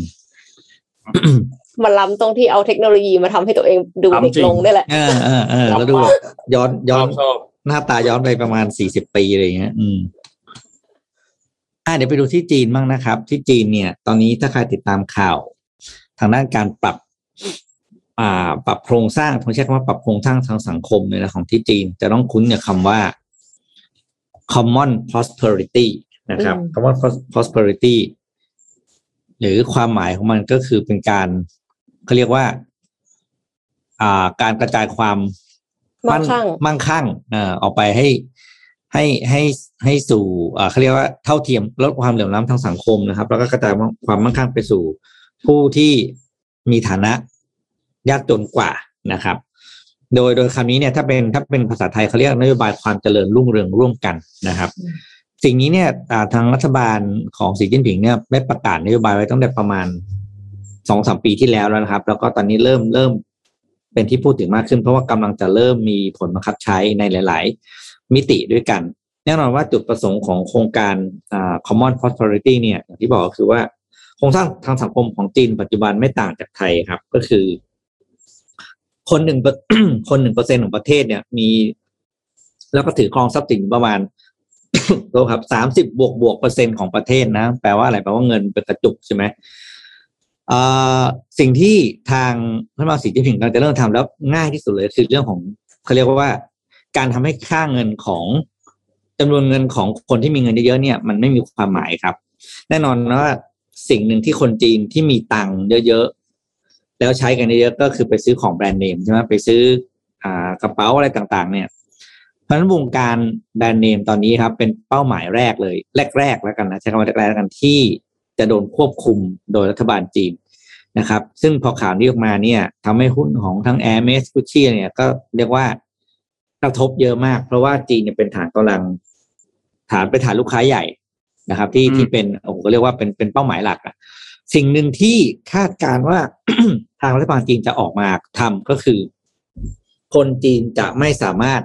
มมันล้ำตรงที่เอาเทคโนโลยีมาทำให้ตัวเองดูเด็กลงได้แหละเออเออเออแล้วดูแบบย้อนชย้ออนบชอบหน้าตาย้อนไปประมาณสี่สิบปีอะไรอย่างเงี้ย อืมอ่าเดี๋ยวไปดูที่จีนบ้างนะครับ ที่จีนเนี่ย ตอนนี้ถ้าใครติดตามข่าว ทางด้านการปรับ อ่า ปรับโครงสร้างผมใช้คำว่าปรับโครงสร้างทางสังคมเลยนะของที่จีนจะต้องคุ้นกับคำว่า common prosperity นะครับอืม common pros- prosperity หรือความหมายของมันก็คือเป็นการ เขาเรียกว่า อ่า การกระจายความมั่งคั่งมั่งคั่งเอ่อออกไปให้ให้ให้ให้สู่อ่าเขาเรียกว่าเท่าเทียมลดความเหลื่อมล้ำทางสังคมนะครับ แล้วก็กระจายความมั่งคั่งไปสู่ผู้ที่มีฐานะยากจนกว่านะครับ โดยโดยคำนี้เนี่ยถ้าเป็นถ้าเป็นภาษาไทยเขาเรียกนโยบายความเจริญรุ่งเรืองร่วมกันนะครับอืมสิ่งนี้เนี่ยอ่าทางรัฐบาลของสีจิ้นผิงเนี่ยได้ประกาศนโยบายไว้ตั้งแต่ประมาณ สองสามปีที่แล้วแล้วนะครับ แล้วก็ตอนนี้เริ่มเริ่มเป็นที่พูดถึงมากขึ้น เพราะว่ากำลังจะเริ่มมีผลบังคับใช้ในหลาย ๆ มิติด้วยกัน แน่นอนว่าจุดประสงค์ของโครงการ common prosperity เนี่ยอย่างที่บอกคือว่าโครงสร้างทางสังคมของจีนปัจจุบันไม่ต่างจากไทยครับ ก็คือ คนหนึ่งคนหนึ่งเปอร์เซ็นของประเทศเนี่ยมี แล้วก็ถือครองทรัพย์สินประมาณโลครับสามสิบบวกบวกเปอร์เซ็นต์ของประเทศนะ แปลว่าอะไรแปลว่าเงินเป็นกระจุกใช่ไหม สิ่งที่ทางรัฐบาลสีจิ้นผิงกำลังจะเริ่มทำแล้วง่ายที่สุดเลยคือเรื่องของเขาเรียกว่าการทำให้ค่าเงินของจำนวนเงินของคนที่มีเงินเยอะๆเนี่ย มันไม่มีความหมายครับ แน่นอนนะว่าสิ่งหนึ่งที่คนจีนที่มีตังค์เยอะๆแล้วใช้กันเยอะๆก็คือไปซื้อของแบรนด์เนมใช่ไหมไปซื้ออ่ากระเป๋าอะไรต่างๆ เนี่ย เพราะฉะนั้นวงการแบรนด์เนมตอนนี้ครับ เป็นเป้าหมายแรกเลย แรกๆแล้วกันนะใช้คำว่าแรกๆแล้วกันที่ จะโดนควบคุมโดยรัฐบาลจีนนะครับ ซึ่งพอข่าวนี้ออกมาเนี่ยทำให้หุ้นของทั้ง a i r m e s Gucci เนี่ยก็เรียกว่ากระทบเยอะมาก เพราะว่าจีนเนี่ยเป็นฐานกำลังฐานเป็นฐานลูกค้าใหญ่นะครับ ที่อืมที่เป็นโอ้โหก็เรียกว่าเป็นเป็นเป้าหมายหลักอะสิ่งหนึ่งที่คาดการณ์ว่าทางรัฐบาลจีนจะออกมาทำก็คือ คนจีนจะไม่สามารถ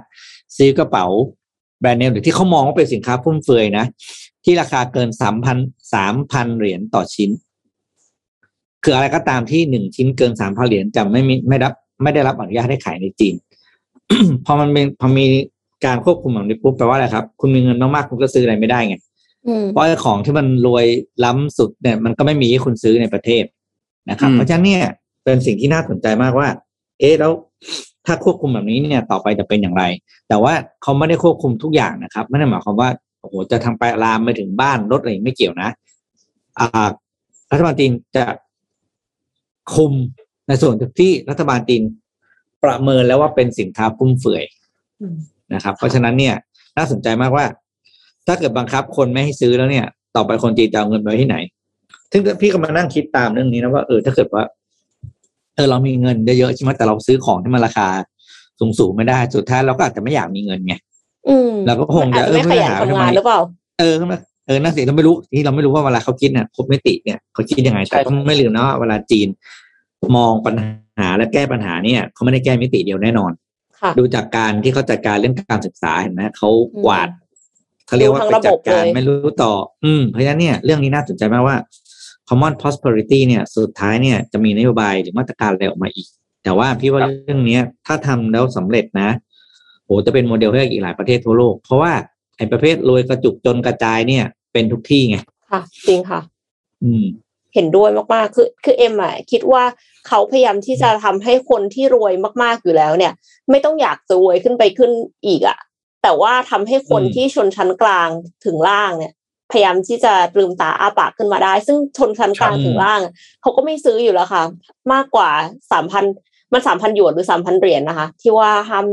ซื้อกระเป๋าแบรนด์เนมหรือที่เขามองว่าเป็นสินค้าฟุ่มเฟือยนะ ที่ราคาเกินสามพันสามพันเหรียญต่อชิ้น คืออะไรก็ตามที่หนึ่งชิ้นเกินสามพันเหรียญจะไม่มีไม่รับไม่ได้รับอนุญาตให้ขายในจีน พอมันเป็นพอมีการควบคุมแบบนี้ปุ๊บแปลว่าอะไรครับ คุณมีเงินมากๆคุณก็ซื้ออะไรไม่ได้ไงอืมเพราะไอ้ของที่มันรวยล้ำสุดเนี่ยมันก็ไม่มีให้คุณซื้อในประเทศนะครับอืมเพราะฉะนั้นเนี่ยเป็นสิ่งที่น่าสนใจมากว่า เอ๊ะแล้วถ้าควบคุมแบบนี้เนี่ยต่อไปจะเป็นอย่างไร แต่ว่าเขาไม่ได้ควบคุมทุกอย่างนะครับไม่ได้หมายความว่าโอ้โหจะทำไปลามไปถึงบ้านรถอะไรไม่เกี่ยวนะอ่ารัฐบาลจีนจะคุมในส่วนที่รัฐบาลจีนประเมินแล้วว่าเป็นสินค้าฟุ่มเฟือยนะครับ เพราะฉะนั้นเนี่ย น่าสนใจมากว่า ถ้าเกิดบังคับคนไม่ให้ซื้อแล้วเนี่ย ต่อไปคนจีนจะเอาเงินไปที่ไหน ซึ่งพี่ก็มานั่งคิดตามเรื่องนี้นะว่าเออถ้าเกิดว่าเออเรามีเงินเยอะๆใช่ไหมแต่เราซื้อของที่มันราคาสูงๆไม่ได้ สุดท้ายเราก็อาจจะไม่อยากมีเงินไง เราก็คงมันอาจจะจะไม่เออขยันไม่หาทำทำไมงานหรือเปล่าเออเออนั่นสิเราไม่รู้ที่เราไม่รู้ว่าเวลาเขาคิดเนี่ยครบมิติเนี่ยเขาคิดยังไงแต่ก็ไม่ลืมนะว่าเวลาจีน มองปัญหาและแก้ปัญหาเนี่ยเขาไม่ได้แก้มิติเดียวแน่นอนค่ะดูจากการที่เขาจัดการเรื่องการศึกษาเห็นไหมเขาอืมกวาดเขาเรียกว่าดูไปทั้งระจับดบการเลยไม่รู้ต่อ อืมเพราะฉะนั้นเนี่ยเรื่องนี้น่าสนใจมากว่า common prosperity เนี่ยสุดท้ายเนี่ยจะมีนโยบายหรือมาตรการอะไรออกมาอีก แต่ว่าพี่ว่าเรื่องเนี้ยถ้าทำแล้วสำเร็จนะ โหจะเป็นโมเดลให้กับอีกหลายประเทศทั่วโลก เพราะว่าไอ้ประเภทรวยกระจุกจนกระจายเนี่ย เป็นทุกที่ไงค่ะ จริงค่ะ อืม เห็นด้วยมากๆ คือคือเอ็มอะคิดว่าเขาพยายามที่จะทำให้คนที่รวยมากๆอยู่แล้วเนี่ย ไม่ต้องอยากจะรวยขึ้นไปขึ้นอีกอะ แต่ว่าทำให้คนอืมที่ชนชั้นกลางถึงล่างเนี่ย พยายามที่จะลืมตาอ้าปากขึ้นมาได้ ซึ่งชนชั้นกลางถึงล่างอะเขาก็ไม่ซื้ออยู่แล้วค่ะ มากกว่าสามพันมันสามพันหยวนหรือสามพันเหรียญนะคะ ที่ว่าห้าม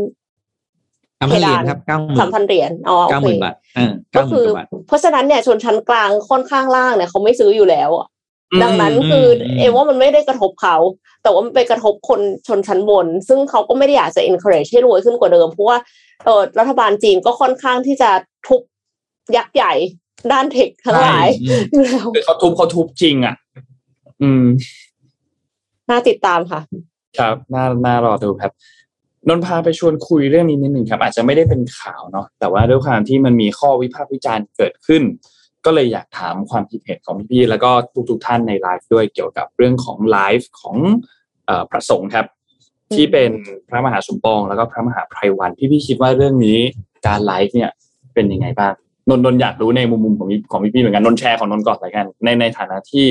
ทำให้เหรียญครับเก้าหมื่สามนพันเหรียญอ๋อโอเก้าหเคมื่นบาทเออก็เก้าหคืมื่นอกว่าบาทเพราะฉะนั้นเนี่ยชนชั้นกลางค่อนข้างล่างเนี่ยเขาไม่ซื้ออยู่แล้วอะดังนั้นอืมคืออมเอ็มว่ามันไม่ได้กระทบเขา แต่ว่ามันไปกระทบคนชนชั้นบน ซึ่งเขาก็ไม่ได้อยากจะ encourage ให้รวยขึ้นกว่าเดิม เพราะว่าเออรัฐบาลจีนก็ค่อนข้างที่จะทุบยักษ์ใหญ่ด้านเทคทั้งหลายอืมอยู่แล้วคือเขาทุบเขาทุบจริงอะ อืม น่าติดตามค่ะ ครับ น่า น่ารอดูครับ นนพาไปชวนคุยเรื่องนี้นิดหนึ่งครับ อาจจะไม่ได้เป็นข่าวเนาะแต่ว่าด้วยความที่มันมีข้อวิพากษ์วิจารณ์เกิดขึ้น ก็เลยอยากถามความคิดเห็นของพี่ๆแล้วก็ทุกๆท่านในไลฟ์ด้วยเกี่ยวกับเรื่องของไลฟ์ของพระสงฆ์ครับ ที่เป็นพระมหาสมปอง แล้วก็พระมหาไพรวันพี่พี่คิดว่าเรื่องนี้การไลฟ์เนี่ยเป็นยังไงบ้างนนนอยากรู้ในมุมมุมของของพี่พี่เหมือนกันนนแชร์ของนนก่อนเลยกันในในฐานะที่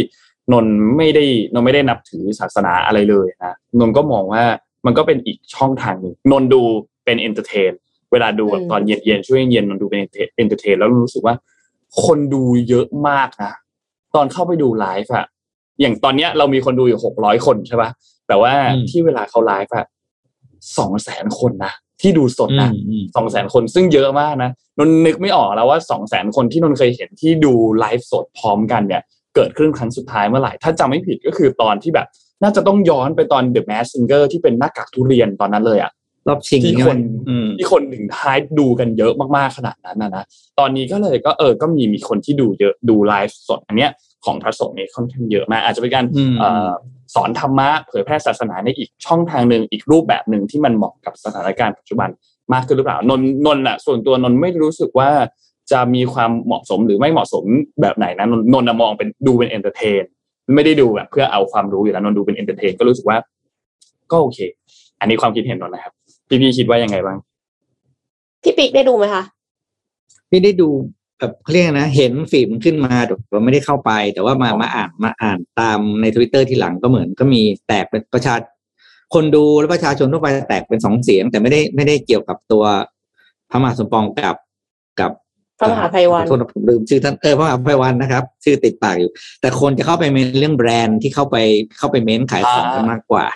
นนไม่ได้นนไม่ได้นับถือศาสนาอะไรเลยนะนนก็มองว่า มันก็เป็นอีกช่องทางหนึ่งนนดูเป็น entertain เวลาดูตอนเย็นเย็นช่วงเย็นนนดูเป็น entertain แล้วรู้สึกว่า คนดูเยอะมากนะตอนเข้าไปดูไลฟ์อะอย่างตอนเนี้ยเรามีคนดูอยู่หกร้อยคนใช่ปะแต่ว่าที่เวลาเขาไลฟ์อะสองแสนคนนะที่ดูสดนะสองแสนคนซึ่งเยอะมากนะนนนึกไม่ออกแล้วว่าสองแสนคนที่นนเคยเห็นที่ดูไลฟ์สดพร้อมกันเนี่ย เกิดขึ้นครั้งสุดท้ายเมื่อไหร่ถ้าจำไม่ผิดก็คือตอนที่แบบ น่าจะต้องย้อนไปตอน The Mask Singer ที่เป็นหน้ากากทุเรียนตอนนั้นเลยอะรอบชิงที่คนที่คนถึงท้ายดูกันเยอะมากๆขนาดนั้นนะนะตอนนี้ก็เลยก็เออก็มีมีคนที่ดูเยอะดูไลฟ์สดอันเนี้ยของพระสงฆ์นี่ค่อนข้างเยอะมากอาจจะเป็นการสอนธรรมะเผยแพร่ศาสนาในอีกช่องทางหนึ่งอีกรูปแบบหนึ่งที่มันเหมาะกับสถานการณ์ปัจจุบันมากขึ้นหรือเปล่านนนนอะส่วนตัวนนไม่รู้สึกว่าจะมีความเหมาะสมหรือไม่เหมาะสมแบบไหนนะนนนมองเป็นดูเป็น entertain ไม่ได้ดูแบบเพื่อเอาความรู้อยู่แล้วนนดูเป็น entertain ก็รู้สึกว่า ก็โอเค อันนี้ความคิดเห็นนนนะครับ พี่พี่คิดว่ายังไงบ้าง พี่ปิ๊กได้ดูไหมคะพี่ได้ดูแบบเขาเรียกนะ เห็น feed มันขึ้นมาแต่เราไม่ได้เข้าไป แต่ว่ามามาอ่านมาอ่านตามในทวิตเตอร์ที่หลังก็เหมือนก็มีแตกเป็นประชาคนดูและประชาชนทั่วไปแตกเป็นสองเสียง แต่ไม่ได้ไม่ได้เกี่ยวกับตัวพระมหาสมปองกับกับ พระมหาไพวันโทษผมลืมชื่อท่านเออพระมหาไพวันนะครับ ชื่อติดปากอยู่ แต่คนจะเข้าไปเมนเรื่องแบรนด์ที่เข้าไปเข้าไปเม้นขายของกันมากกว่า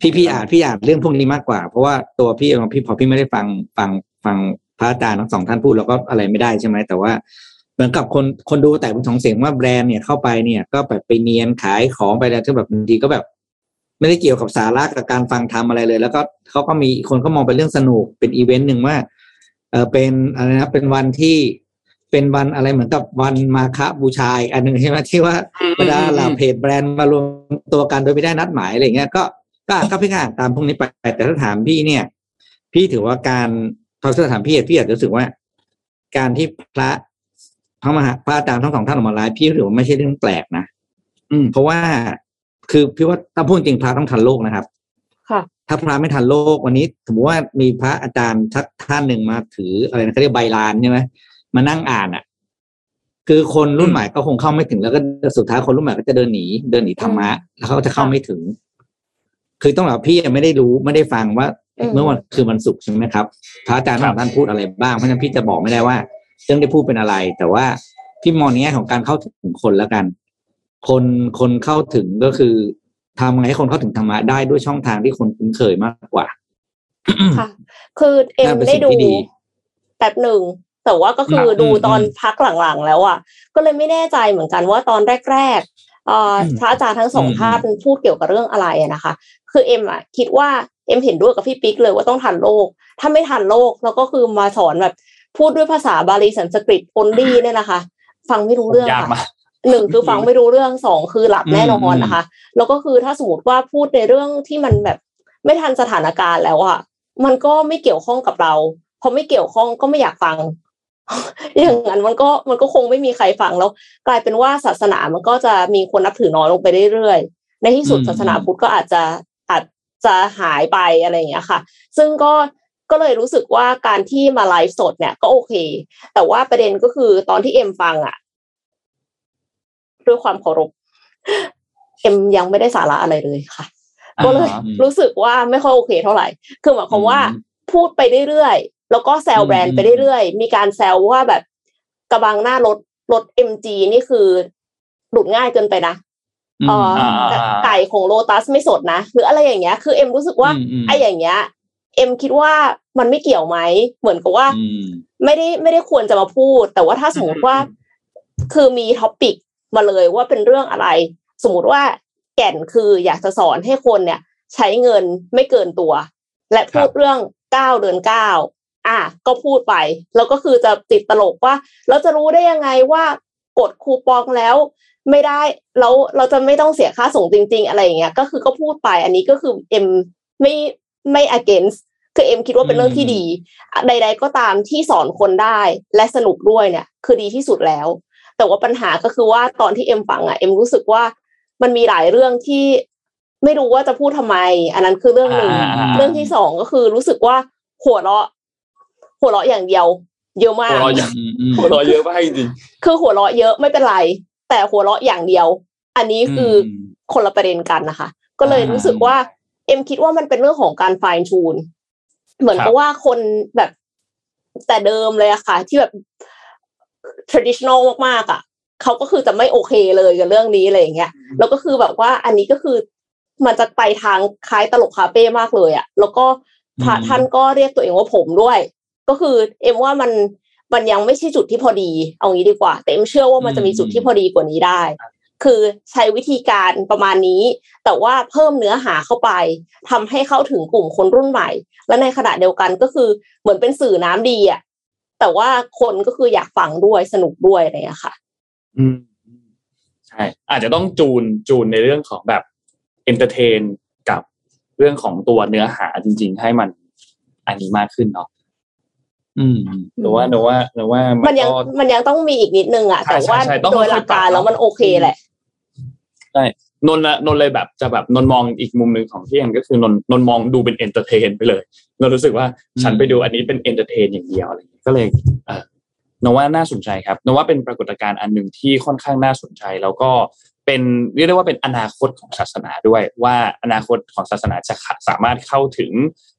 พี่พี่อ่านพี่อ่านเรื่องพวกนี้มากกว่า เพราะว่าตัวพี่พี่พอพี่ไม่ได้ฟังฟังฟังพระอาจารย์ทั้งสองท่านพูดแล้วก็อะไรไม่ได้ใช่ไหมแต่ว่าเหมือนกับคนคนดูแต่เป็นสองเสียงว่าแบรนด์เนี่ยเข้าไปเนี่ย ก็แบบไปเนียนขายของไปแล้วที่แบบบางทีก็แบบ ไม่ได้เกี่ยวกับสาระกับการฟังทำอะไรเลย แล้วก็เขาก็มีคนก็มองเป็นเรื่องสนุกเป็นอีเวนต์หนึ่งว่า เออเป็นอะไรนะเป็นวันที่เป็นวันอะไรเหมือนกับวันมาฆบูชาอันหนึ่งใช่ไหมที่ว่าเวลาเราเพจแบรนด์มารวมตัวกันโดยไม่ได้นัดหมายอะไรเงี้ยก็ก็ก็พี่อ่านตามพวกนี้ไปแต่ถ้าถามพี่เนี่ย พี่ถือว่าการพอถามพี่พี่อาจจะรู้สึกว่า การที่พระพระมหาพระอาจารย์ทั้งสองท่านออกมาไลฟ์พี่ถือว่าไม่ใช่เรื่องแปลกนะอืมเพราะว่าคือพี่ว่าถ้าพูดจริงพระต้องทันโลกนะครับค่ะ ถ้าพระไม่ทันโลกวันนี้สมมติว่ามีพระอาจารย์ทักท่านหนึ่งมาถืออะไรนะเขาเรียกใบลานใช่ไหมมานั่งอ่านอะ คือคนรุ่นใหม่ก็คงเข้าไม่ถึงแล้วก็สุดท้ายคนรุ่นใหม่ก็จะเดินหนีเดินหนีธรรมะแล้วเขาจะเข้าไม่ถึง คือต้องบอกพี่ไม่ได้รู้ไม่ได้ฟังว่าเมื่อวันคือวันศุกร์ใช่ไหมครับพระอาจารย์ท่านพูดอะไรบ้างเพราะฉะนั้นพี่จะบอกไม่ได้ว่าเรื่องได้พูดเป็นอะไร แต่ว่าพี่มองเนี้ยของการเข้าถึงคนแล้วกัน คนคนเข้าถึงก็คือ ทำไงให้คนเข้าถึงธรรมะได้ด้วยช่องทางที่คนคุ้นเคยมากกว่า ค่ะ คือเอ็มได้ดูแบบหนึ่งแต่ว่าก็คือดูตอนพักหลังๆแล้วอะ ก็เลยไม่แน่ใจเหมือนกันว่าตอนแรกๆพระอาจารย์ทั้งสองท่านพูดเกี่ยวกับเรื่องอะไรนะคะ คือเอ็มอะคิดว่าเอ็มเห็นด้วยกับพี่ปิ๊กเลยว่าต้องทันโลก ถ้าไม่ทันโลกแล้วก็คือมาสอนแบบพูดด้วยภาษาบาลีสันสกฤตโอนลี่เนี่ยนะคะ ฟังไม่รู้เรื่องค่ะ หนึ่งคือฟังไม่รู้เรื่องสองคือหลับแน่นอนนะคะ แล้วก็คือถ้าสมมติว่าพูดในเรื่องที่มันแบบไม่ทันสถานการณ์แล้วอะมันก็ไม่เกี่ยวข้องกับเราพอไม่เกี่ยวข้องก็ไม่อยากฟัง อย่างนั้นมันก็มันก็คงไม่มีใครฟังแล้ว กลายเป็นว่าศาสนามันก็จะมีคนนับถือน้อยลงไปเรื่อยๆในที่สุดศาสนาพุทธก็อาจจะอาจจะหายไปอะไรอย่างเงี้ยค่ะ ซึ่งก็ก็เลยรู้สึกว่าการที่มาไลฟ์สดเนี่ยก็โอเค แต่ว่าประเด็นก็คือตอนที่เอ็มฟังอะ ด้วยความเคารพเอ็มยังไม่ได้สาระอะไรเลยค่ะ ก็เลยรู้สึกว่าไม่ค่อยโอเคเท่าไหร่ คือหมายความว่าพูดไปเรื่อยๆ แล้วก็แซะแบรนด์ไปเรื่อยๆ มีการแซะว่าแบบกระบังหน้ารถรถเอ็มจีนี่คือหลุดง่ายเกินไปนะ ไก่ของโลตัสไม่สดนะ หรืออะไรอย่างเงี้ย คือเอ็มรู้สึกว่าไอ้อย่างเงี้ย เอ็มคิดว่ามันไม่เกี่ยวไหม เหมือนกับว่า ไม่ได้ไม่ได้ควรจะมาพูด แต่ว่าถ้าสมมติว่า คือมี topic มาเลยว่าเป็นเรื่องอะไร สมมติว่าแก่นคืออยากจะสอนให้คนเนี่ย ใช้เงินไม่เกินตัว และพูดเรื่องเก้าเดือนเก้าอะก็พูดไป แล้วก็คือจะติดตลกว่า เราจะรู้ได้ยังไงว่ากดคูปองแล้ว ไม่ได้แล้วเราจะไม่ต้องเสียค่าส่งจริง ๆ อะไรอย่างเงี้ยก็คือก็พูดไปอันนี้ก็คือเอ็มไม่ไม่ against คือเอ็มคิดว่าเป็นเรื่องที่ดี ใด ๆ ก็ตามที่สอนคนได้และสนุกด้วยเนี่ย คือดีที่สุดแล้ว แต่ว่าปัญหาก็คือว่าตอนที่เอ็มฟังอะเอ็มรู้สึกว่ามันมีหลายเรื่องที่ไม่รู้ว่าจะพูดทำไม อันนั้นคือเรื่องหนึ่งอ่าเรื่องที่สองก็คือรู้สึกว่าหัวเราะ หัวเราะอย่างเดียว เยอะมากหัวเราะอย่างอืมอืมหัวเราะเยอะมากจริงคือหัวเราะเยอะไม่เป็นไร แต่หัวเราะอย่างเดียว อันนี้คืออคนละประเด็นกันนะคะ ก็เลยรู้สึกว่า เอ็มคิดว่ามันเป็นเรื่องของการไฟน์ทูนเหมือนครับกับว่าคนแบบแต่เดิมเลยอะค่ะ ที่แบบ traditional มากๆอะเขาก็คือจะไม่โอเคเลยกับเรื่องนี้อะไรอย่างเงี้ยแล้วก็คือแบบว่าอันนี้ก็คือมันจะไปทางคล้ายตลกคาเฟ่มากเลยอะแล้วก็พระอืมท่านก็เรียกตัวเองว่าผมด้วย ก็คือเอ็มว่ามันมันยังไม่ใช่จุดที่พอดี เอางี้ดีกว่า แต่เอ็มเชื่อว่ามันจะมีจุดที่พอดีกว่านี้ได้ คือใช้วิธีการประมาณนี้ แต่ว่าเพิ่มเนื้อหาเข้าไปทำให้เข้าถึงกลุ่มคนรุ่นใหม่ และในขณะเดียวกันก็คือเหมือนเป็นสื่อน้ำดีอะ แต่ว่าคนก็คืออยากฟังด้วยสนุกด้วยอะไรอย่างเงี้ยค่ะๆอืมใช่อาจจะต้องจูนจูนในเรื่องของแบบ entertain กับเรื่องของตัวเนื้อหาจริง ๆ ให้มันอันนี้มากขึ้นเนาะอืมหรือว่าหรือว่าหรือว่ามัมันนยังก็มันยังต้องมีอีกนิดนึงอะใช่แต่ว่าใช่ใช่ต้องโดยหลักการค่อยๆปรับแล้วมันโอเคแหละใช่นนท์ละนนท์เลยแบบจะแบบนนท์มองอีกมุมหนึ่งของพี่เอ็มก็คือนนท์นนท์มองดูเป็น entertain ไปเลยนนท์รู้สึกว่าฉันไปดูอันนี้เป็น entertain อย่างเดียวอะไรอย่างเงี้ย ก็เลยเออนว่าน่าสนใจครับนว่าเป็นปรากฏการณ์อันหนึ่งที่ค่อนข้างน่าสนใจ แล้วก็เป็นเรียกได้ว่าเป็นอนาคตของศาสนาด้วย ว่าอนาคตของศาสนาจะสามารถเข้าถึง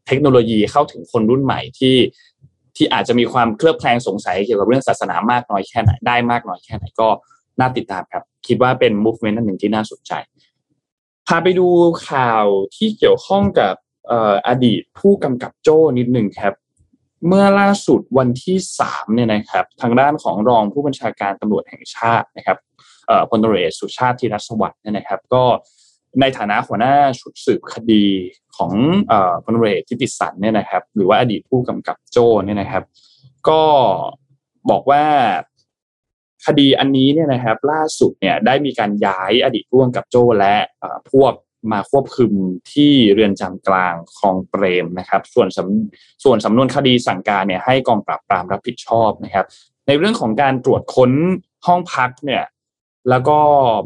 เทคโนโลยีเข้าถึงคนรุ่นใหม่ที่ที่อาจจะมีความเคลือบแคลงสงสัยเกี่ยวกับเรื่องศาสนามากน้อยแค่ไหนได้มากน้อยแค่ไหนก็น่าติดตามครับ คิดว่าเป็น movement อันหนึ่งที่น่าสนใจพาไปดูข่าวที่เกี่ยวข้องกับอออดีตผู้กำกับโจ้นิดหนึ่งครับ เมื่อล่าสุดวันที่สามเนี่ยนะครับทางด้านของรองผู้บัญชาการตำรวจแห่งชาตินะครับพลตรเอกสุชาติธีรสวัสดิ์เนี่ยนะครับ ก็ในฐานะหัวหน้าชุดสืบคดีของพลตรเอกทิติสันเนี่ยนะครับ หรือว่าอดีตผู้กำกับโจ้เนี่ยนะครับ ก็บอกว่าคดีอันนี้เนี่ยนะครับ ล่าสุดเนี่ยได้มีการย้ายอดีตผู้กำกับโจ้และพวก มาควบคุมที่เรือนจำกลางคลองเปรมนะครับ ส่วนส่วนสำนวนคดีสั่งการเนี่ยให้กองปราบปรามรับผิดชอบนะครับ ในเรื่องของการตรวจค้นห้องพักเนี่ยแล้วก็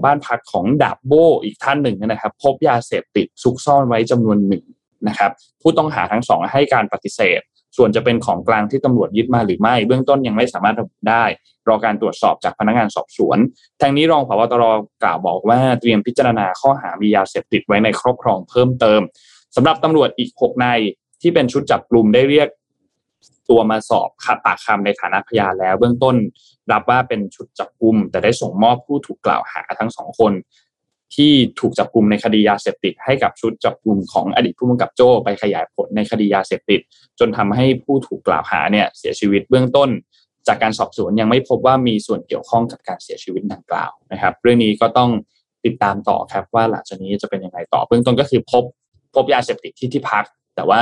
บ้านพักของดาบโบอีกท่านหนึ่งนะครับ พบยาเสพติดซุกซ่อนไว้จำนวนหนึ่งนะครับ ผู้ต้องหาทั้งสองให้การปฏิเสธ ส่วนจะเป็นของกลางที่ตำรวจยึดมาหรือไม่ เบื้องต้นยังไม่สามารถระบุได้ รอการตรวจสอบจากพนักงานสอบสวน ทางนี้รองผบตรกล่าวบอกว่าเตรียมพิจารณาข้อหามียาเสพติดไว้ในครอบครองเพิ่มเติมสำหรับตำรวจอีกหกนายที่เป็นชุดจับกลุ่มได้เรียกตัวมาสอบขับปากคำในฐานะพยานแล้ว เบื้องต้นรับว่าเป็นชุดจับกลุ่มแต่ได้ส่งมอบผู้ถูกกล่าวหาทั้งสองคน ที่ถูกจับกลุ่มในคดียาเสพติด ให้กับชุดจับกลุ่มของอดีตผู้กำกับโจ้ไปขยายผลในคดียาเสพติด จนทำให้ผู้ถูกกล่าวหาเนี่ยเสียชีวิตเบื้องต้น จากการสอบสวนยังไม่พบว่ามีส่วนเกี่ยวข้องกับการเสียชีวิตดังกล่าวนะครับ เรื่องนี้ก็ต้องติดตามต่อครับว่าหลังจากนี้จะเป็นยังไงต่อเบื้องต้นก็คือพบพบยาเสพติดที่ที่พัก แต่ว่า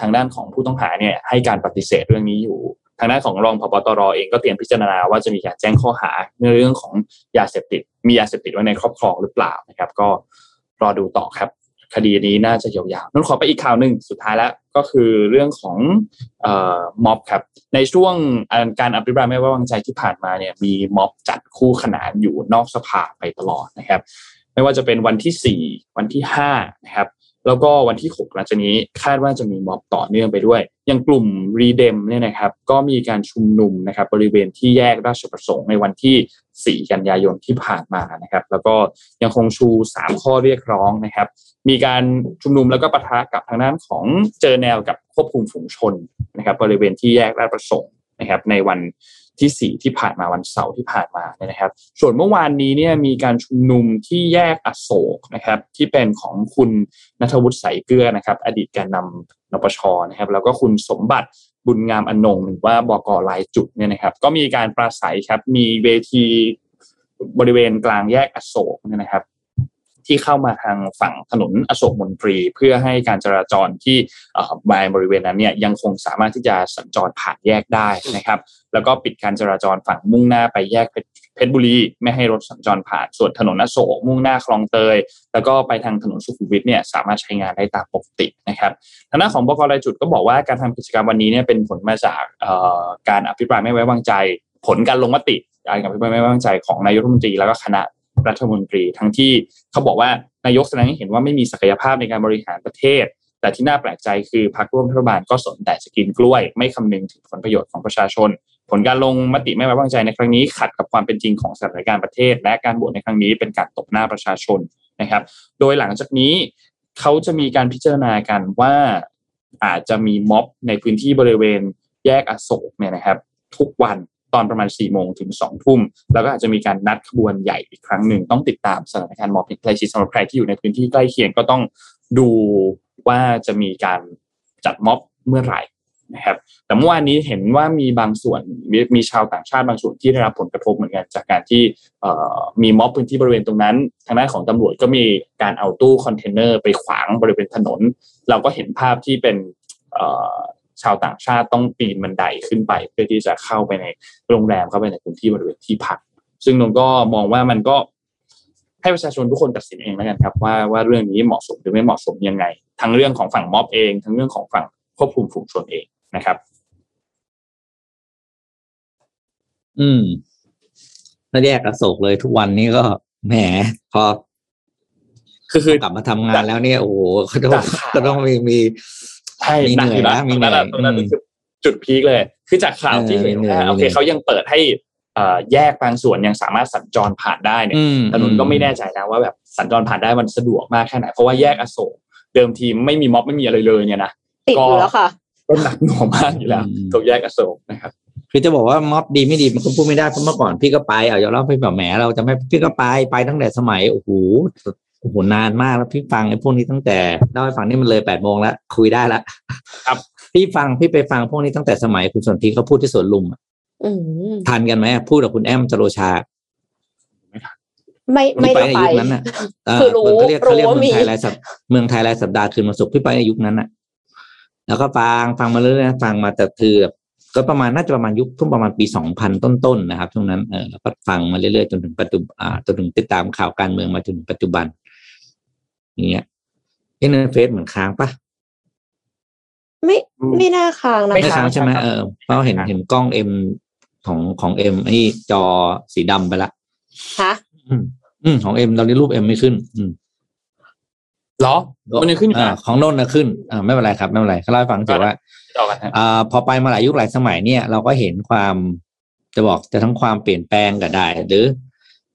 ทางด้านของผู้ต้องหาเนี่ยให้การปฏิเสธเรื่องนี้อยู่ ทางด้านของรองพบตรเองก็เตรียมพิจารณาว่าจะมีการแจ้งข้อหาในเรื่องของยาเสพติด มียาเสพติดไว้ในครอบครองหรือเปล่านะครับ ก็รอดูต่อครับ คดีนี้น่าจะยาวๆนั่นขอไปอีกข่าวหนึ่งสุดท้ายแล้วก็คือเรื่องของออม็อบครับ ในช่วงการอภิปรายไม่ไว้วางใจที่ผ่านมาเนี่ยมีม็อบจัดคู่ขนานอยู่นอกสภาไปตลอดนะครับ ไม่ว่าจะเป็นวันที่ 4 วันที่5นะครับ แล้วก็วันที่6หลังจากนี้คาดว่าจะมีม็อบต่อเนื่องไปด้วย อย่างกลุ่มรีเดมเนี่ยนะครับ ก็มีการชุมนุมนะครับบริเวณที่แยกราชประสงค์ในวันที่ 4 กันยายนที่ผ่านมานะครับ แล้วก็ยังคงชู 3 ข้อเรียกร้องนะครับ มีการชุมนุมแล้วก็ปะทะกับทางด้านของเจอแนวกับควบคุมฝูงชนนะครับ บริเวณที่แยกราชประสงค์นะครับ ในวัน ที่ 4 ที่ผ่านมาวันเสาร์ที่ผ่านมาเนี่ยนะครับ ส่วนเมื่อวานนี้เนี่ยมีการชุมนุมที่แยกอโศกนะครับ ที่เป็นของคุณนัทวุฒิใสเกลือนะครับ อดีตแกนนำนปชนะครับ แล้วก็คุณสมบัติบุญงามอนงหรือว่าบกลายจุดเนี่ยนะครับ ก็มีการปราศัยครับมีเวทีบริเวณกลางแยกอโศกเนี่ยนะครับ ที่เข้ามาทางฝั่งถนนอโศกมนตรี เพื่อให้การจราจรที่บายบริเวณนั้นเนี่ยยังคงสามารถที่จะสัญจรผ่านแยกได้นะครับ แล้วก็ปิดการจราจรฝั่งมุ่งหน้าไปแยกเพชรบุรีไม่ให้รถสัญจรผ่านส่วนถนนอโศกมุ่งหน้าคลองเตย แล้วก็ไปทางถนนสุขุมวิทเนี่ยสามารถใช้งานได้ตามปกตินะครับทางด้านของบกรายจุดก็บอกว่าการทำกิจกรรมวันนี้เนี่ยเป็นผลมาจากการอภิปรายไม่ไว้วางใจ ผลการลงมติการอภิปรายไม่ไว้วางใจของนายกรัฐมนตรีแล้วก็คณะ รัฐมนตรี ทั้งที่เขาบอกว่านายกแสดงให้เห็นว่าไม่มีศักยภาพในการบริหารประเทศ แต่ที่น่าแปลกใจคือพรรคร่วมรัฐบาลก็สนแต่จะกินกล้วย ไม่คำนึงถึงผลประโยชน์ของประชาชน ผลการลงมติไม่ไว้วางใจในครั้งนี้ขัดกับความเป็นจริงของสถานการณ์ประเทศ และการโหวตในครั้งนี้เป็นการตบหน้าประชาชนนะครับ โดยหลังจากนี้เขาจะมีการพิจารณากันว่าอาจจะมีม็อบในพื้นที่บริเวณแยกอโศกเนี่ยนะครับ ทุกวัน ตอนประมาณ4ี่โมงถึง2องทุ่ม แล้วก็อาจจะมีการนัดขบวนใหญ่อีกครั้งหนึ่งต้องติดตามสถานการณ์ม็อบใกล้ชิดสำหรับใครที่อยู่ในพื้นที่ใกล้เคียงก็ต้องดูว่าจะมีการจัดม็อบเมื่อไหร่นะครับแต่เมื่อวานนี้เห็นว่ามีบางส่วนมมีชาวต่างชาติบางส่วนที่ได้รับผลกระทบเหมือนกันจากการที่มีม็อบพื้นที่บริเวณตรงนั้น ทางด้านของตำรวจก็มีการเอาตู้คอนเทนเนอร์ไปขวางบริเวณถนน เราก็เห็นภาพที่เป็น ชาวต่างชาติต้องปีนบันไดขึ้นไป เพื่อที่จะเข้าไปในโรงแรมเข้าไปในพื้นที่บริเวณที่พัก ซึ่งนนก็มองว่ามันก็ให้ประชาชนทุกคนตัดสินเองแล้วกันครับว่าว่าเรื่องนี้เหมาะสมหรือไม่เหมาะสมยังไง ทั้งเรื่องของฝั่งม็อบเอง ทั้งเรื่องของฝั่งควบคุมฝูงชนเองนะครับ อืมถ้าแยกอโศกเลยทุกวันนี้ก็แหมพอคือคือกลับมาทำงานแล้วเนี่ยโอ้โหก็ต้องก็ต้องมีมี ใช่หนักอยู่นะมีนั้นตรงนั้นจุดพีคเลย คือจากข่าวที่เห็นโอเคเขายังเปิดให้แยกบางส่วนยังสามารถสัญจรผ่านได้เนี่ยถนนก็ไม่แน่ใจนะว่าแบบสัญจรผ่านได้มันสะดวกมากแค่ไหน เพราะว่าแยกอโศกเดิมทีไม่มีม็อบไม่มีอะไรเลยเนี่ยนะติดอยู่แล้วค่ะก็หนักหน่วงมากอยู่แล้วตรงแยกอโศกนะครับคือจะบอกว่าม็อบดีไม่ดีมันก็พูดไม่ได้เพราะเมื่อก่อนพี่ก็ไปเอาอย่าเล่าไปแบบแหมเราจะไม่พี่ก็ไปไปตั้งแต่สมัยโอ้โห โอ้โหนานมากแล้วพี่ฟังไอ้พวกนี้ตั้งแต่เล่าให้ฟังนี่มันเลยแปดโมงแล้วคุยได้ละครับ พี่ฟังพี่ไปฟังพวกนี้ตั้งแต่สมัยคุณสนธิเขาพูดที่สวนลุมทันกันไหมพูดกับคุณแอมจโรชา ไม่ไม่ได้ไปยุคนั้นอะคือรู้เขาเรียกเขาเรียกเมืองไทยรายสัปเมืองไทยรายสัปดาห์คืนมาสุกพี่ไปในยุคนั้นอะ แล้วก็ฟังฟังมาเรื่อยๆฟังมาแต่คือแบบก็ประมาณน่าจะประมาณยุคทุ่งประมาณปีสองพันต้นๆนะครับช่วงนั้นเออแล้วก็ฟังมาเรื่อยๆจนถึงปัจจุบันจนถึงติดตามข่าวการเมืองมาจนถึงปัจจุบัน อย่างเงี้ยเอ็นเฟซเหมือนค้างปะไม่ไม่น่าค้างนะไม่ค้างใช่ไหมเออเพราะเห็นเห็นกล้องเอ็มของของเอ็มไอ้จอสีดำไปละฮะอืมของเอ็มตอนนี้รูปเอ็มไม่ขึ้น อืมหรอมันยังขึ้นอ่าของโน่นนะขึ้นอ่าไม่เป็นไรครับไม่เป็นไรเขาเล่าให้ฟังเฉยว่าอ่าพอไปมาหลายยุคหลายสมัยเนี่ย เราก็เห็นความจะบอกจะทั้งความเปลี่ยนแปลงก็ได้ หรือ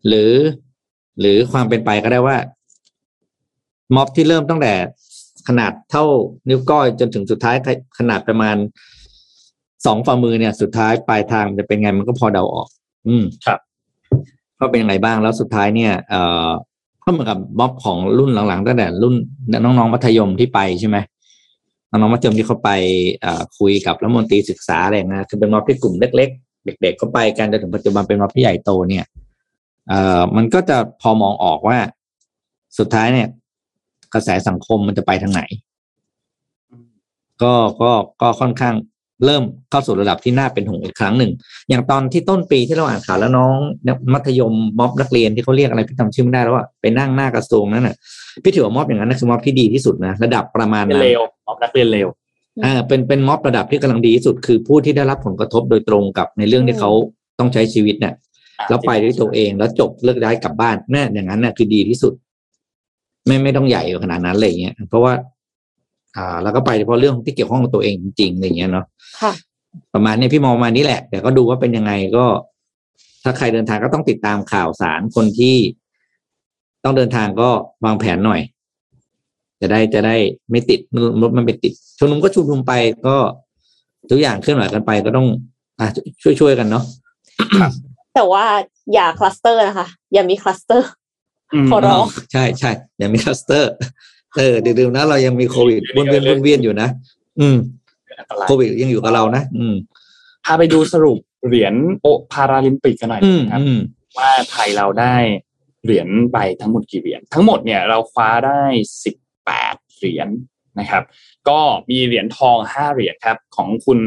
หรือ หรือความเป็นไปก็ได้ว่า ม็อบที่เริ่มตั้งแต่ขนาดเท่านิ้วก้อยจนถึงสุดท้ายขนาดประมาณสองฝ่ามือเนี่ย สุดท้ายปลายทางจะเป็นไงมันก็พอเดาออก อืมครับก็เป็นยังไงบ้างแล้วสุดท้ายเนี่ยเอ่อก็เหมือนกับม็อบของรุ่นหลังๆตั้งแต่รุ่นน้องๆมัธยมที่ไปใช่ไหมน้องๆมัธยมที่เขาไปคุยกับรัฐมนตรีศึกษาอะไรนะคือเป็นม็อบที่กลุ่มเล็ก ๆ เด็กๆก็ไปกันจนถึงปัจจุบันเป็นม็อบที่ใหญ่โตเนี่ยเอ่อมันก็จะพอมองออกว่า สุดท้ายเนี่ย กระแสสังคมมันจะไปทางไหน ก็ก็ก็ค่อนข้างเริ่มเข้าสู่ระดับที่น่าเป็นห่วงอีกครั้งหนึ่ง อย่างตอนที่ต้นปีที่เราอ่านข่าวแล้วน้องมัธยมม็อบนักเรียนที่เขาเรียกอะไรพี่จำชื่อไม่ได้แล้วว่าไปนั่งหน้ากระทรวงนั่นน่ะพี่ถือว่าม็อบอย่างนั้นคือม็อบที่ดีที่สุดนะระดับประมาณนั้นเร็วม็อบนักเรียนเร็วอ่าเป็นเป็นม็อบระดับที่กำลังดีที่สุด คือผู้ที่ได้รับผลกระทบโดยตรงกับในเรื่องที่เขาต้องใช้ชีวิตเนี่ยแล้วไปด้วยตัวเองแล้วจบเลิกได้กลับบ้านแน่อย่างนั้นน่ะคือดีที่สุด ไม่ไม่ต้องใหญ่ขนาดนั้นอะไรเงี้ยเพราะว่า อ่า แล้วก็ไปเฉพาะเรื่องที่เกี่ยวข้องกับตัวเองจริงๆอะไรเงี้ยเนาะค่ะ ประมาณนี้พี่มองมานี้แหละ แต่ก็ดูว่าเป็นยังไงก็ ถ้าใครเดินทางก็ต้องติดตามข่าวสารคนที่ต้องเดินทางก็วางแผนหน่อย จะได้จะได้ไม่ติดรถมันไปติดชุมนุมก็ชุมนุมไปก็ทุกอย่างเคลื่อนไหวกันไปก็ต้อง อะช่วยช่วยกันเนาะแต่ว่าอย่าคลัสเตอร์นะคะ อย่ามีคลัสเตอร์ ขอร้องใช่ใช่อย่ามีคลัสเตอร์ เออเดี๋ยวนะเรายังมีโควิดวนเวียนวนเวียนอยู่นะ อืมโควิดยังอยู่กับเรานะ อืมพาไปดูสรุปเหรียญโอพาราลิมปิกกันหน่อยครับว่าไทยเราได้เหรียญไปทั้งหมดกี่เหรียญทั้งหมดเนี่ยเราคว้าได้สิบแปดเหรียญนะครับ ก็มีเหรียญทองห้าเหรียญครับ ของคุณ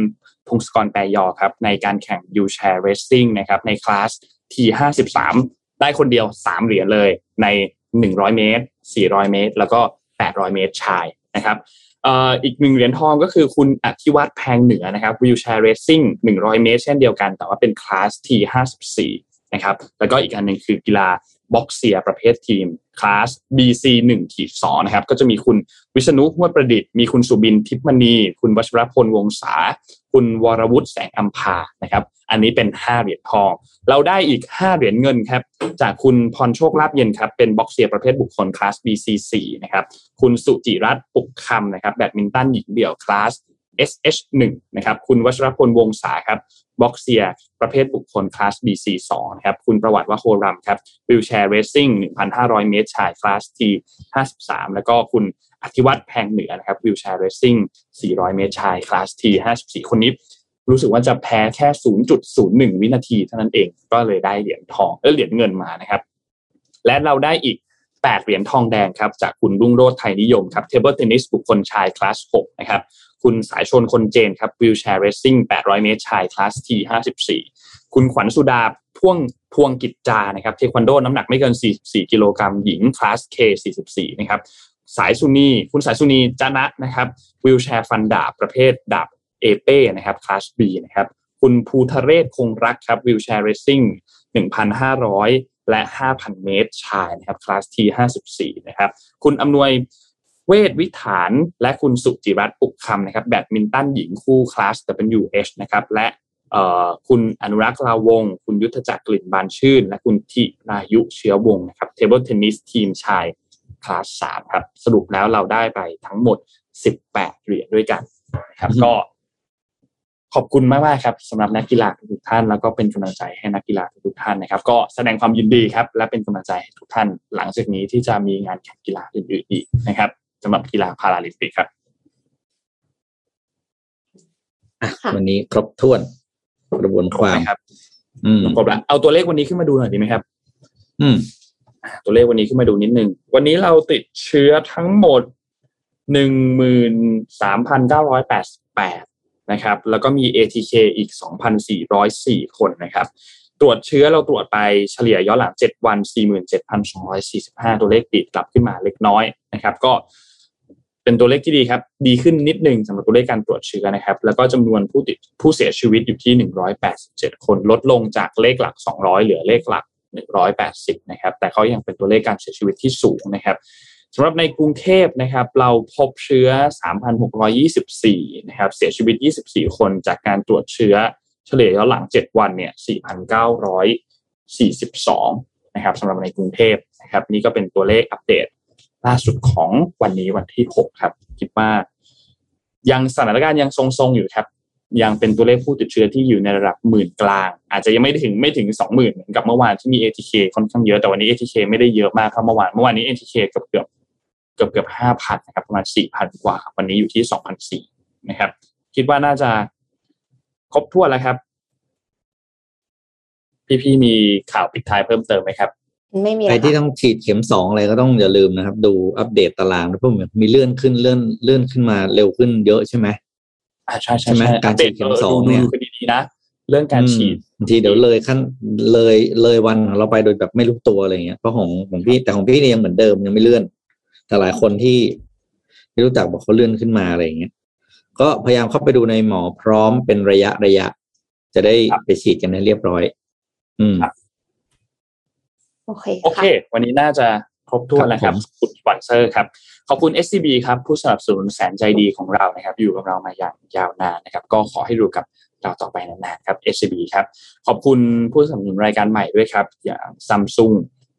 พงศกรแปยอครับ ในการแข่ง wheelchair racing นะครับ ในคลาส T53 ได้คนเดียว3เหรียญเลยใน100เมตร400เมตร แล้วก็800เมตรชายนะครับอีกหนึ่งเหรียญทองก็คือคุณอธิวัตรแพงเหนือนะครับวิวแชร์เรซิ่ง100เมตร เช่นเดียวกัน แต่ว่าเป็นคลาส T54 นะครับแล้วก็อีกอันหนึ่งคือกีฬาบ็อกเซียประเภททีมคลาส BC 1ขีด2นะครับ ก็จะมีคุณวิษณุห้วยประดิษฐ์ มีคุณสุบินทิพมณี คุณวัชรพลวงศา คุณวรวุฒิแสงอำพานะครับ อันนี้เป็น 5 เหรียญทอง เราได้อีก 5 เหรียญเงินครับ จากคุณพรโชคลาภเย็นครับ เป็นบ็อกเซียประเภทบุคคล class BC4 นะครับ คุณสุจิรัตน์ปุกคำนะครับ แบดมินตันหญิงเดี่ยว class SH1 นะครับ คุณวัชรพลวงษาครับบ็อกเซีย ประเภทบุคคล class BC2 นะครับ คุณประวัติวะโฮรัมย์ครับ wheelchair racing 1,500 เมตรชาย class T53 แล้วก็คุณอธิวัฒน์แพงเหนือนะครับ wheelchair racing 400 เมตรชาย class T54 คนนี้รู้สึกว่าจะแพ้แค่ 0.01 วินาทีเท่านั้นเอง ก็เลยได้เหรียญทองเออเหรียญเงินมานะครับ และเราได้อีก 8 เหรียญทองแดงครับ จากคุณรุ่งโรจน์ไทยนิยมครับ table tennis บุคคลชายคลาส 6 นะครับ คุณสายชลคนเจนครับ wheelchair racing 800 เมตรชาย class T54 คุณขวัญสุดาพ่วงพวงกิจจานะครับเทควันโดน้ำหนักไม่เกิน 44 กิโลกรัมหญิงคลาส K44 นะครับสายสุนีคุณสายสุนีจนะนะครับวิวแชร์ฟันดาบประเภทดาบเอเป้นะครับคลาส B นะครับคุณภูทะเรศคงรักครับวิวแชร์เรซซิ่ง1,500 และ 5,000 เมตรชายนะครับคลาส T54 นะครับ คุณอำนวย เวทวิถาน และคุณสุจิรัตน์ปุกคำนะครับแบดมินตันหญิงคู่คลาส WH นะครับและคุณอนุรักษ์ลาววงษ์ คุณยุทธจักรกลิ่นบานชื่น และคุณถิรายุเชื้อวงษ์นะครับ table tennis ทีมชายคลาสสามครับ สรุปแล้วเราได้ไปทั้งหมด18เหรียญด้วยกันครับ ก็ขอบคุณมากมากครับสำหรับนักกีฬาทุกท่าน แล้วก็เป็นกำลังใจให้นักกีฬาทุกท่านนะครับ ก็แสดงความยินดีครับ และเป็นกำลังใจให้ทุกท่าน หลังจากนี้ที่จะมีงานแข่งกีฬาอื่นๆอีกนะครับ สำหรับกีฬาพาราลิมปิกครับวันนี้ครบถ้วนกระบวนความครับ อืมครบแล้วเอาตัวเลขวันนี้ขึ้นมาดูหน่อยดีไหมครับ อืม ตัวเลขวันนี้ขึ้นมาดูนิดนึง วันนี้เราติดเชื้อทั้งหมดหนึ่งหมื่นสามพันเก้าร้อยแปดสิบแปดนะครับ แล้วก็มี ATK อีกสองพันสี่ร้อยสี่คนนะครับ ตรวจเชื้อเราตรวจไปเฉลี่ยย้อนหลังเจ็ดวันสี่หมื่นเจ็ดพันสองร้อยสี่สิบห้าตัวเลขติดกลับขึ้นมาเล็กน้อยนะครับ ก็ เป็นตัวเลขที่ดีครับ ดีขึ้นนิดหนึ่งสำหรับตัวเลขการตรวจเชื้อนะครับ แล้วก็จำนวนผู้ติดผู้เสียชีวิตอยู่ที่ 187 คน ลดลงจากเลขหลัก 200 เหลือเลขหลัก 180 นะครับ แต่เขายังเป็นตัวเลขการเสียชีวิตที่สูงนะครับสำหรับในกรุงเทพนะครับ เราพบเชื้อ 3,624 นะครับ เสียชีวิต 24 คนจากการตรวจเชื้อเฉลี่ยย้อนหลัง 7 วันเนี่ย 4,942 นะครับสำหรับในกรุงเทพนะครับ นี่ก็เป็นตัวเลขอัปเดต ล่าสุดของวันนี้วันที่ 6 ครับ คิดว่า ยังสถานการณ์ยังทรงๆอยู่ครับ ยังเป็นตัวเลขผู้ติดเชื้อที่อยู่ในระดับหมื่นกลาง อาจจะยังไม่ถึงไม่ถึงสองหมื่นเหมือนกับเมื่อวานที่มี ATK ค่อนข้างเยอะแต่วันนี้ ATK ไม่ได้เยอะมากครับเมื่อวานเมื่อวานนี้ ATK เกือบเกือบเกือบเกือบห้าพันนะครับประมาณสี่พันกว่า วันนี้อยู่ที่สองพันสี่นะครับ คิดว่าน่าจะครบถ้วนแล้วครับ พี่ๆมีข่าวปิดท้ายเพิ่มเติมไหมครับ ไม่มีใครที่ต้องฉีดเข็มสองอะไรก็ต้องอย่าลืมนะครับ ดูอัปเดตตารางเพราะมีเลื่อนขึ้นเลื่อนเลื่อนขึ้นมาเร็วขึ้นเยอะใช่ไหมอ่าใช่ใช่ใช่การฉีดเข็มสองเนี่ยดีๆนะเรื่องการฉีดบางทีเดี๋ยวเลยขั้นเลยเลยวันเราไปโดยแบบไม่รู้ตัวอะไรเงี้ยเพราะของของพี่แต่ของพี่เนี่ยยังเหมือนเดิมยังไม่เลื่อน แต่หลายคนที่ที่รู้จักบอกเขาเลื่อนขึ้นมาอะไรเงี้ยก็พยายามเข้าไปดูในหมอพร้อมเป็นระยะระยะ จะได้ไปฉีดกันให้เรียบร้อย อืม โอเคโอเค วันนี้น่าจะครบถ้วนแล้วครับคุณสปอนเซอร์ครับ ขอบคุณ SCB ครับ ผู้สนับสนุนแสนใจดีของเรานะครับ อยู่กับเรามาอย่างยาวนานนะครับ ก็ขอให้ดูกับเราต่อไปนานๆครับ SCB ครับ ขอบคุณผู้สนับสนุนรายการใหม่ด้วยครับ อย่าง Samsung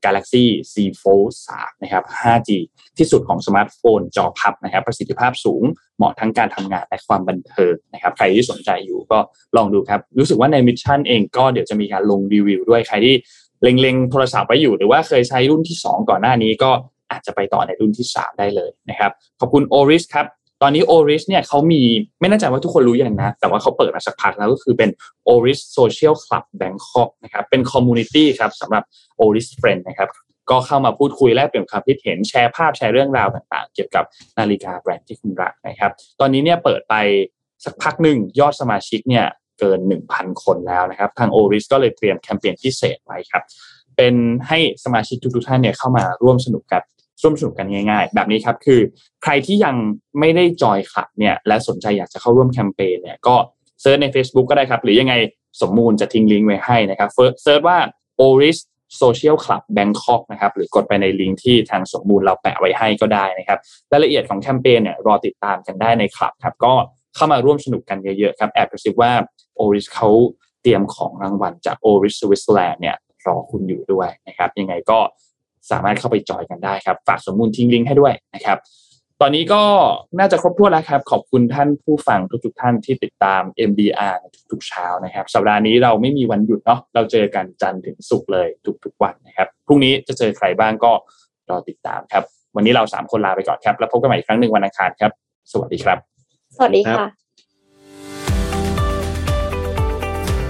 Galaxy Z Fold 3นะครับ 5G ที่สุดของสมาร์ทโฟนจอพับนะครับ ประสิทธิภาพสูง เหมาะทั้งการทำงานและความบันเทิงนะครับ ใครที่สนใจอยู่ก็ลองดูครับ รู้สึกว่าใน Mission เองก็เดี๋ยวจะมีการลงรีวิวด้วย ใครที่ เล็งๆโทรศัพท์ไปอยู่หรือว่าเคยใช้รุ่นที่ 2 ก่อนหน้านี้ก็อาจจะไปต่อในรุ่นที่ 3 ได้เลยนะครับ ขอบคุณ Oris ครับตอนนี้ Oris เนี่ยเขามีไม่แน่ใจว่าทุกคนรู้ยังนะ แต่ว่าเขาเปิดมาสักพักแล้วก็คือเป็น Oris Social Club Bangkok นะครับเป็น community ครับสำหรับ Oris Friend นะครับก็เข้ามาพูดคุยแลกเปลี่ยนความคิดเห็นแชร์ภาพแชร์เรื่องราวต่างๆ เกี่ยวกับนาฬิกาแบรนด์ที่คุณรักนะครับ ตอนนี้เนี่ยเปิดไปสักพักหนึ่งยอดสมาชิกเนี่ย เกิน 1,000 คนแล้วนะครับ ทาง Oris ก็เลยเตรียมแคมเปญพิเศษไว้ครับ เป็นให้สมาชิกทุกๆท่านเนี่ยเข้ามาร่วมสนุกกับร่วมสนุกกันง่ายๆ แบบนี้ครับคือใครที่ยังไม่ได้ join club เนี่ยและสนใจอยากจะเข้าร่วมแคมเปญเนี่ยก็ search ใน Facebook ก็ได้ครับ หรือยังไงสมมูลจะทิ้งลิงก์ไว้ให้นะครับ search ว่า Oris Social Club Bangkok นะครับหรือกดไปในลิงก์ที่ทางสมมูลเราแปะไว้ให้ก็ได้นะครับรายละเอียดของแคมเปญเนี่ยรอติดตามกันได้ในคลับครับก็เข้ามาร่วมสนุกกันเยอะๆครับแอบกระซิบว่า Oris เขาเตรียมของรางวัลจาก Oris Switzerland เนี่ยรอคุณอยู่ด้วยนะครับ ยังไงก็สามารถเข้าไปจอยกันได้ครับ ฝากสมมูลทิ้งลิงก์ให้ด้วยนะครับ ตอนนี้ก็น่าจะครบถ้วนแล้วครับ ขอบคุณท่านผู้ฟังทุกๆท่านที่ติดตาม MDR ทุกๆเช้านะครับ สัปดาห์นี้เราไม่มีวันหยุดเนาะเราเจอกันจันทร์ถึงศุกร์เลยทุกๆวันนะครับพรุ่งนี้จะเจอใครบ้างก็รอติดตามครับ วันนี้เราสามคนลาไปก่อนครับ แล้วพบกันใหม่อีกครั้งหนึ่งวันอังคารครับ สวัสดีครับ สวัสดีค่ะ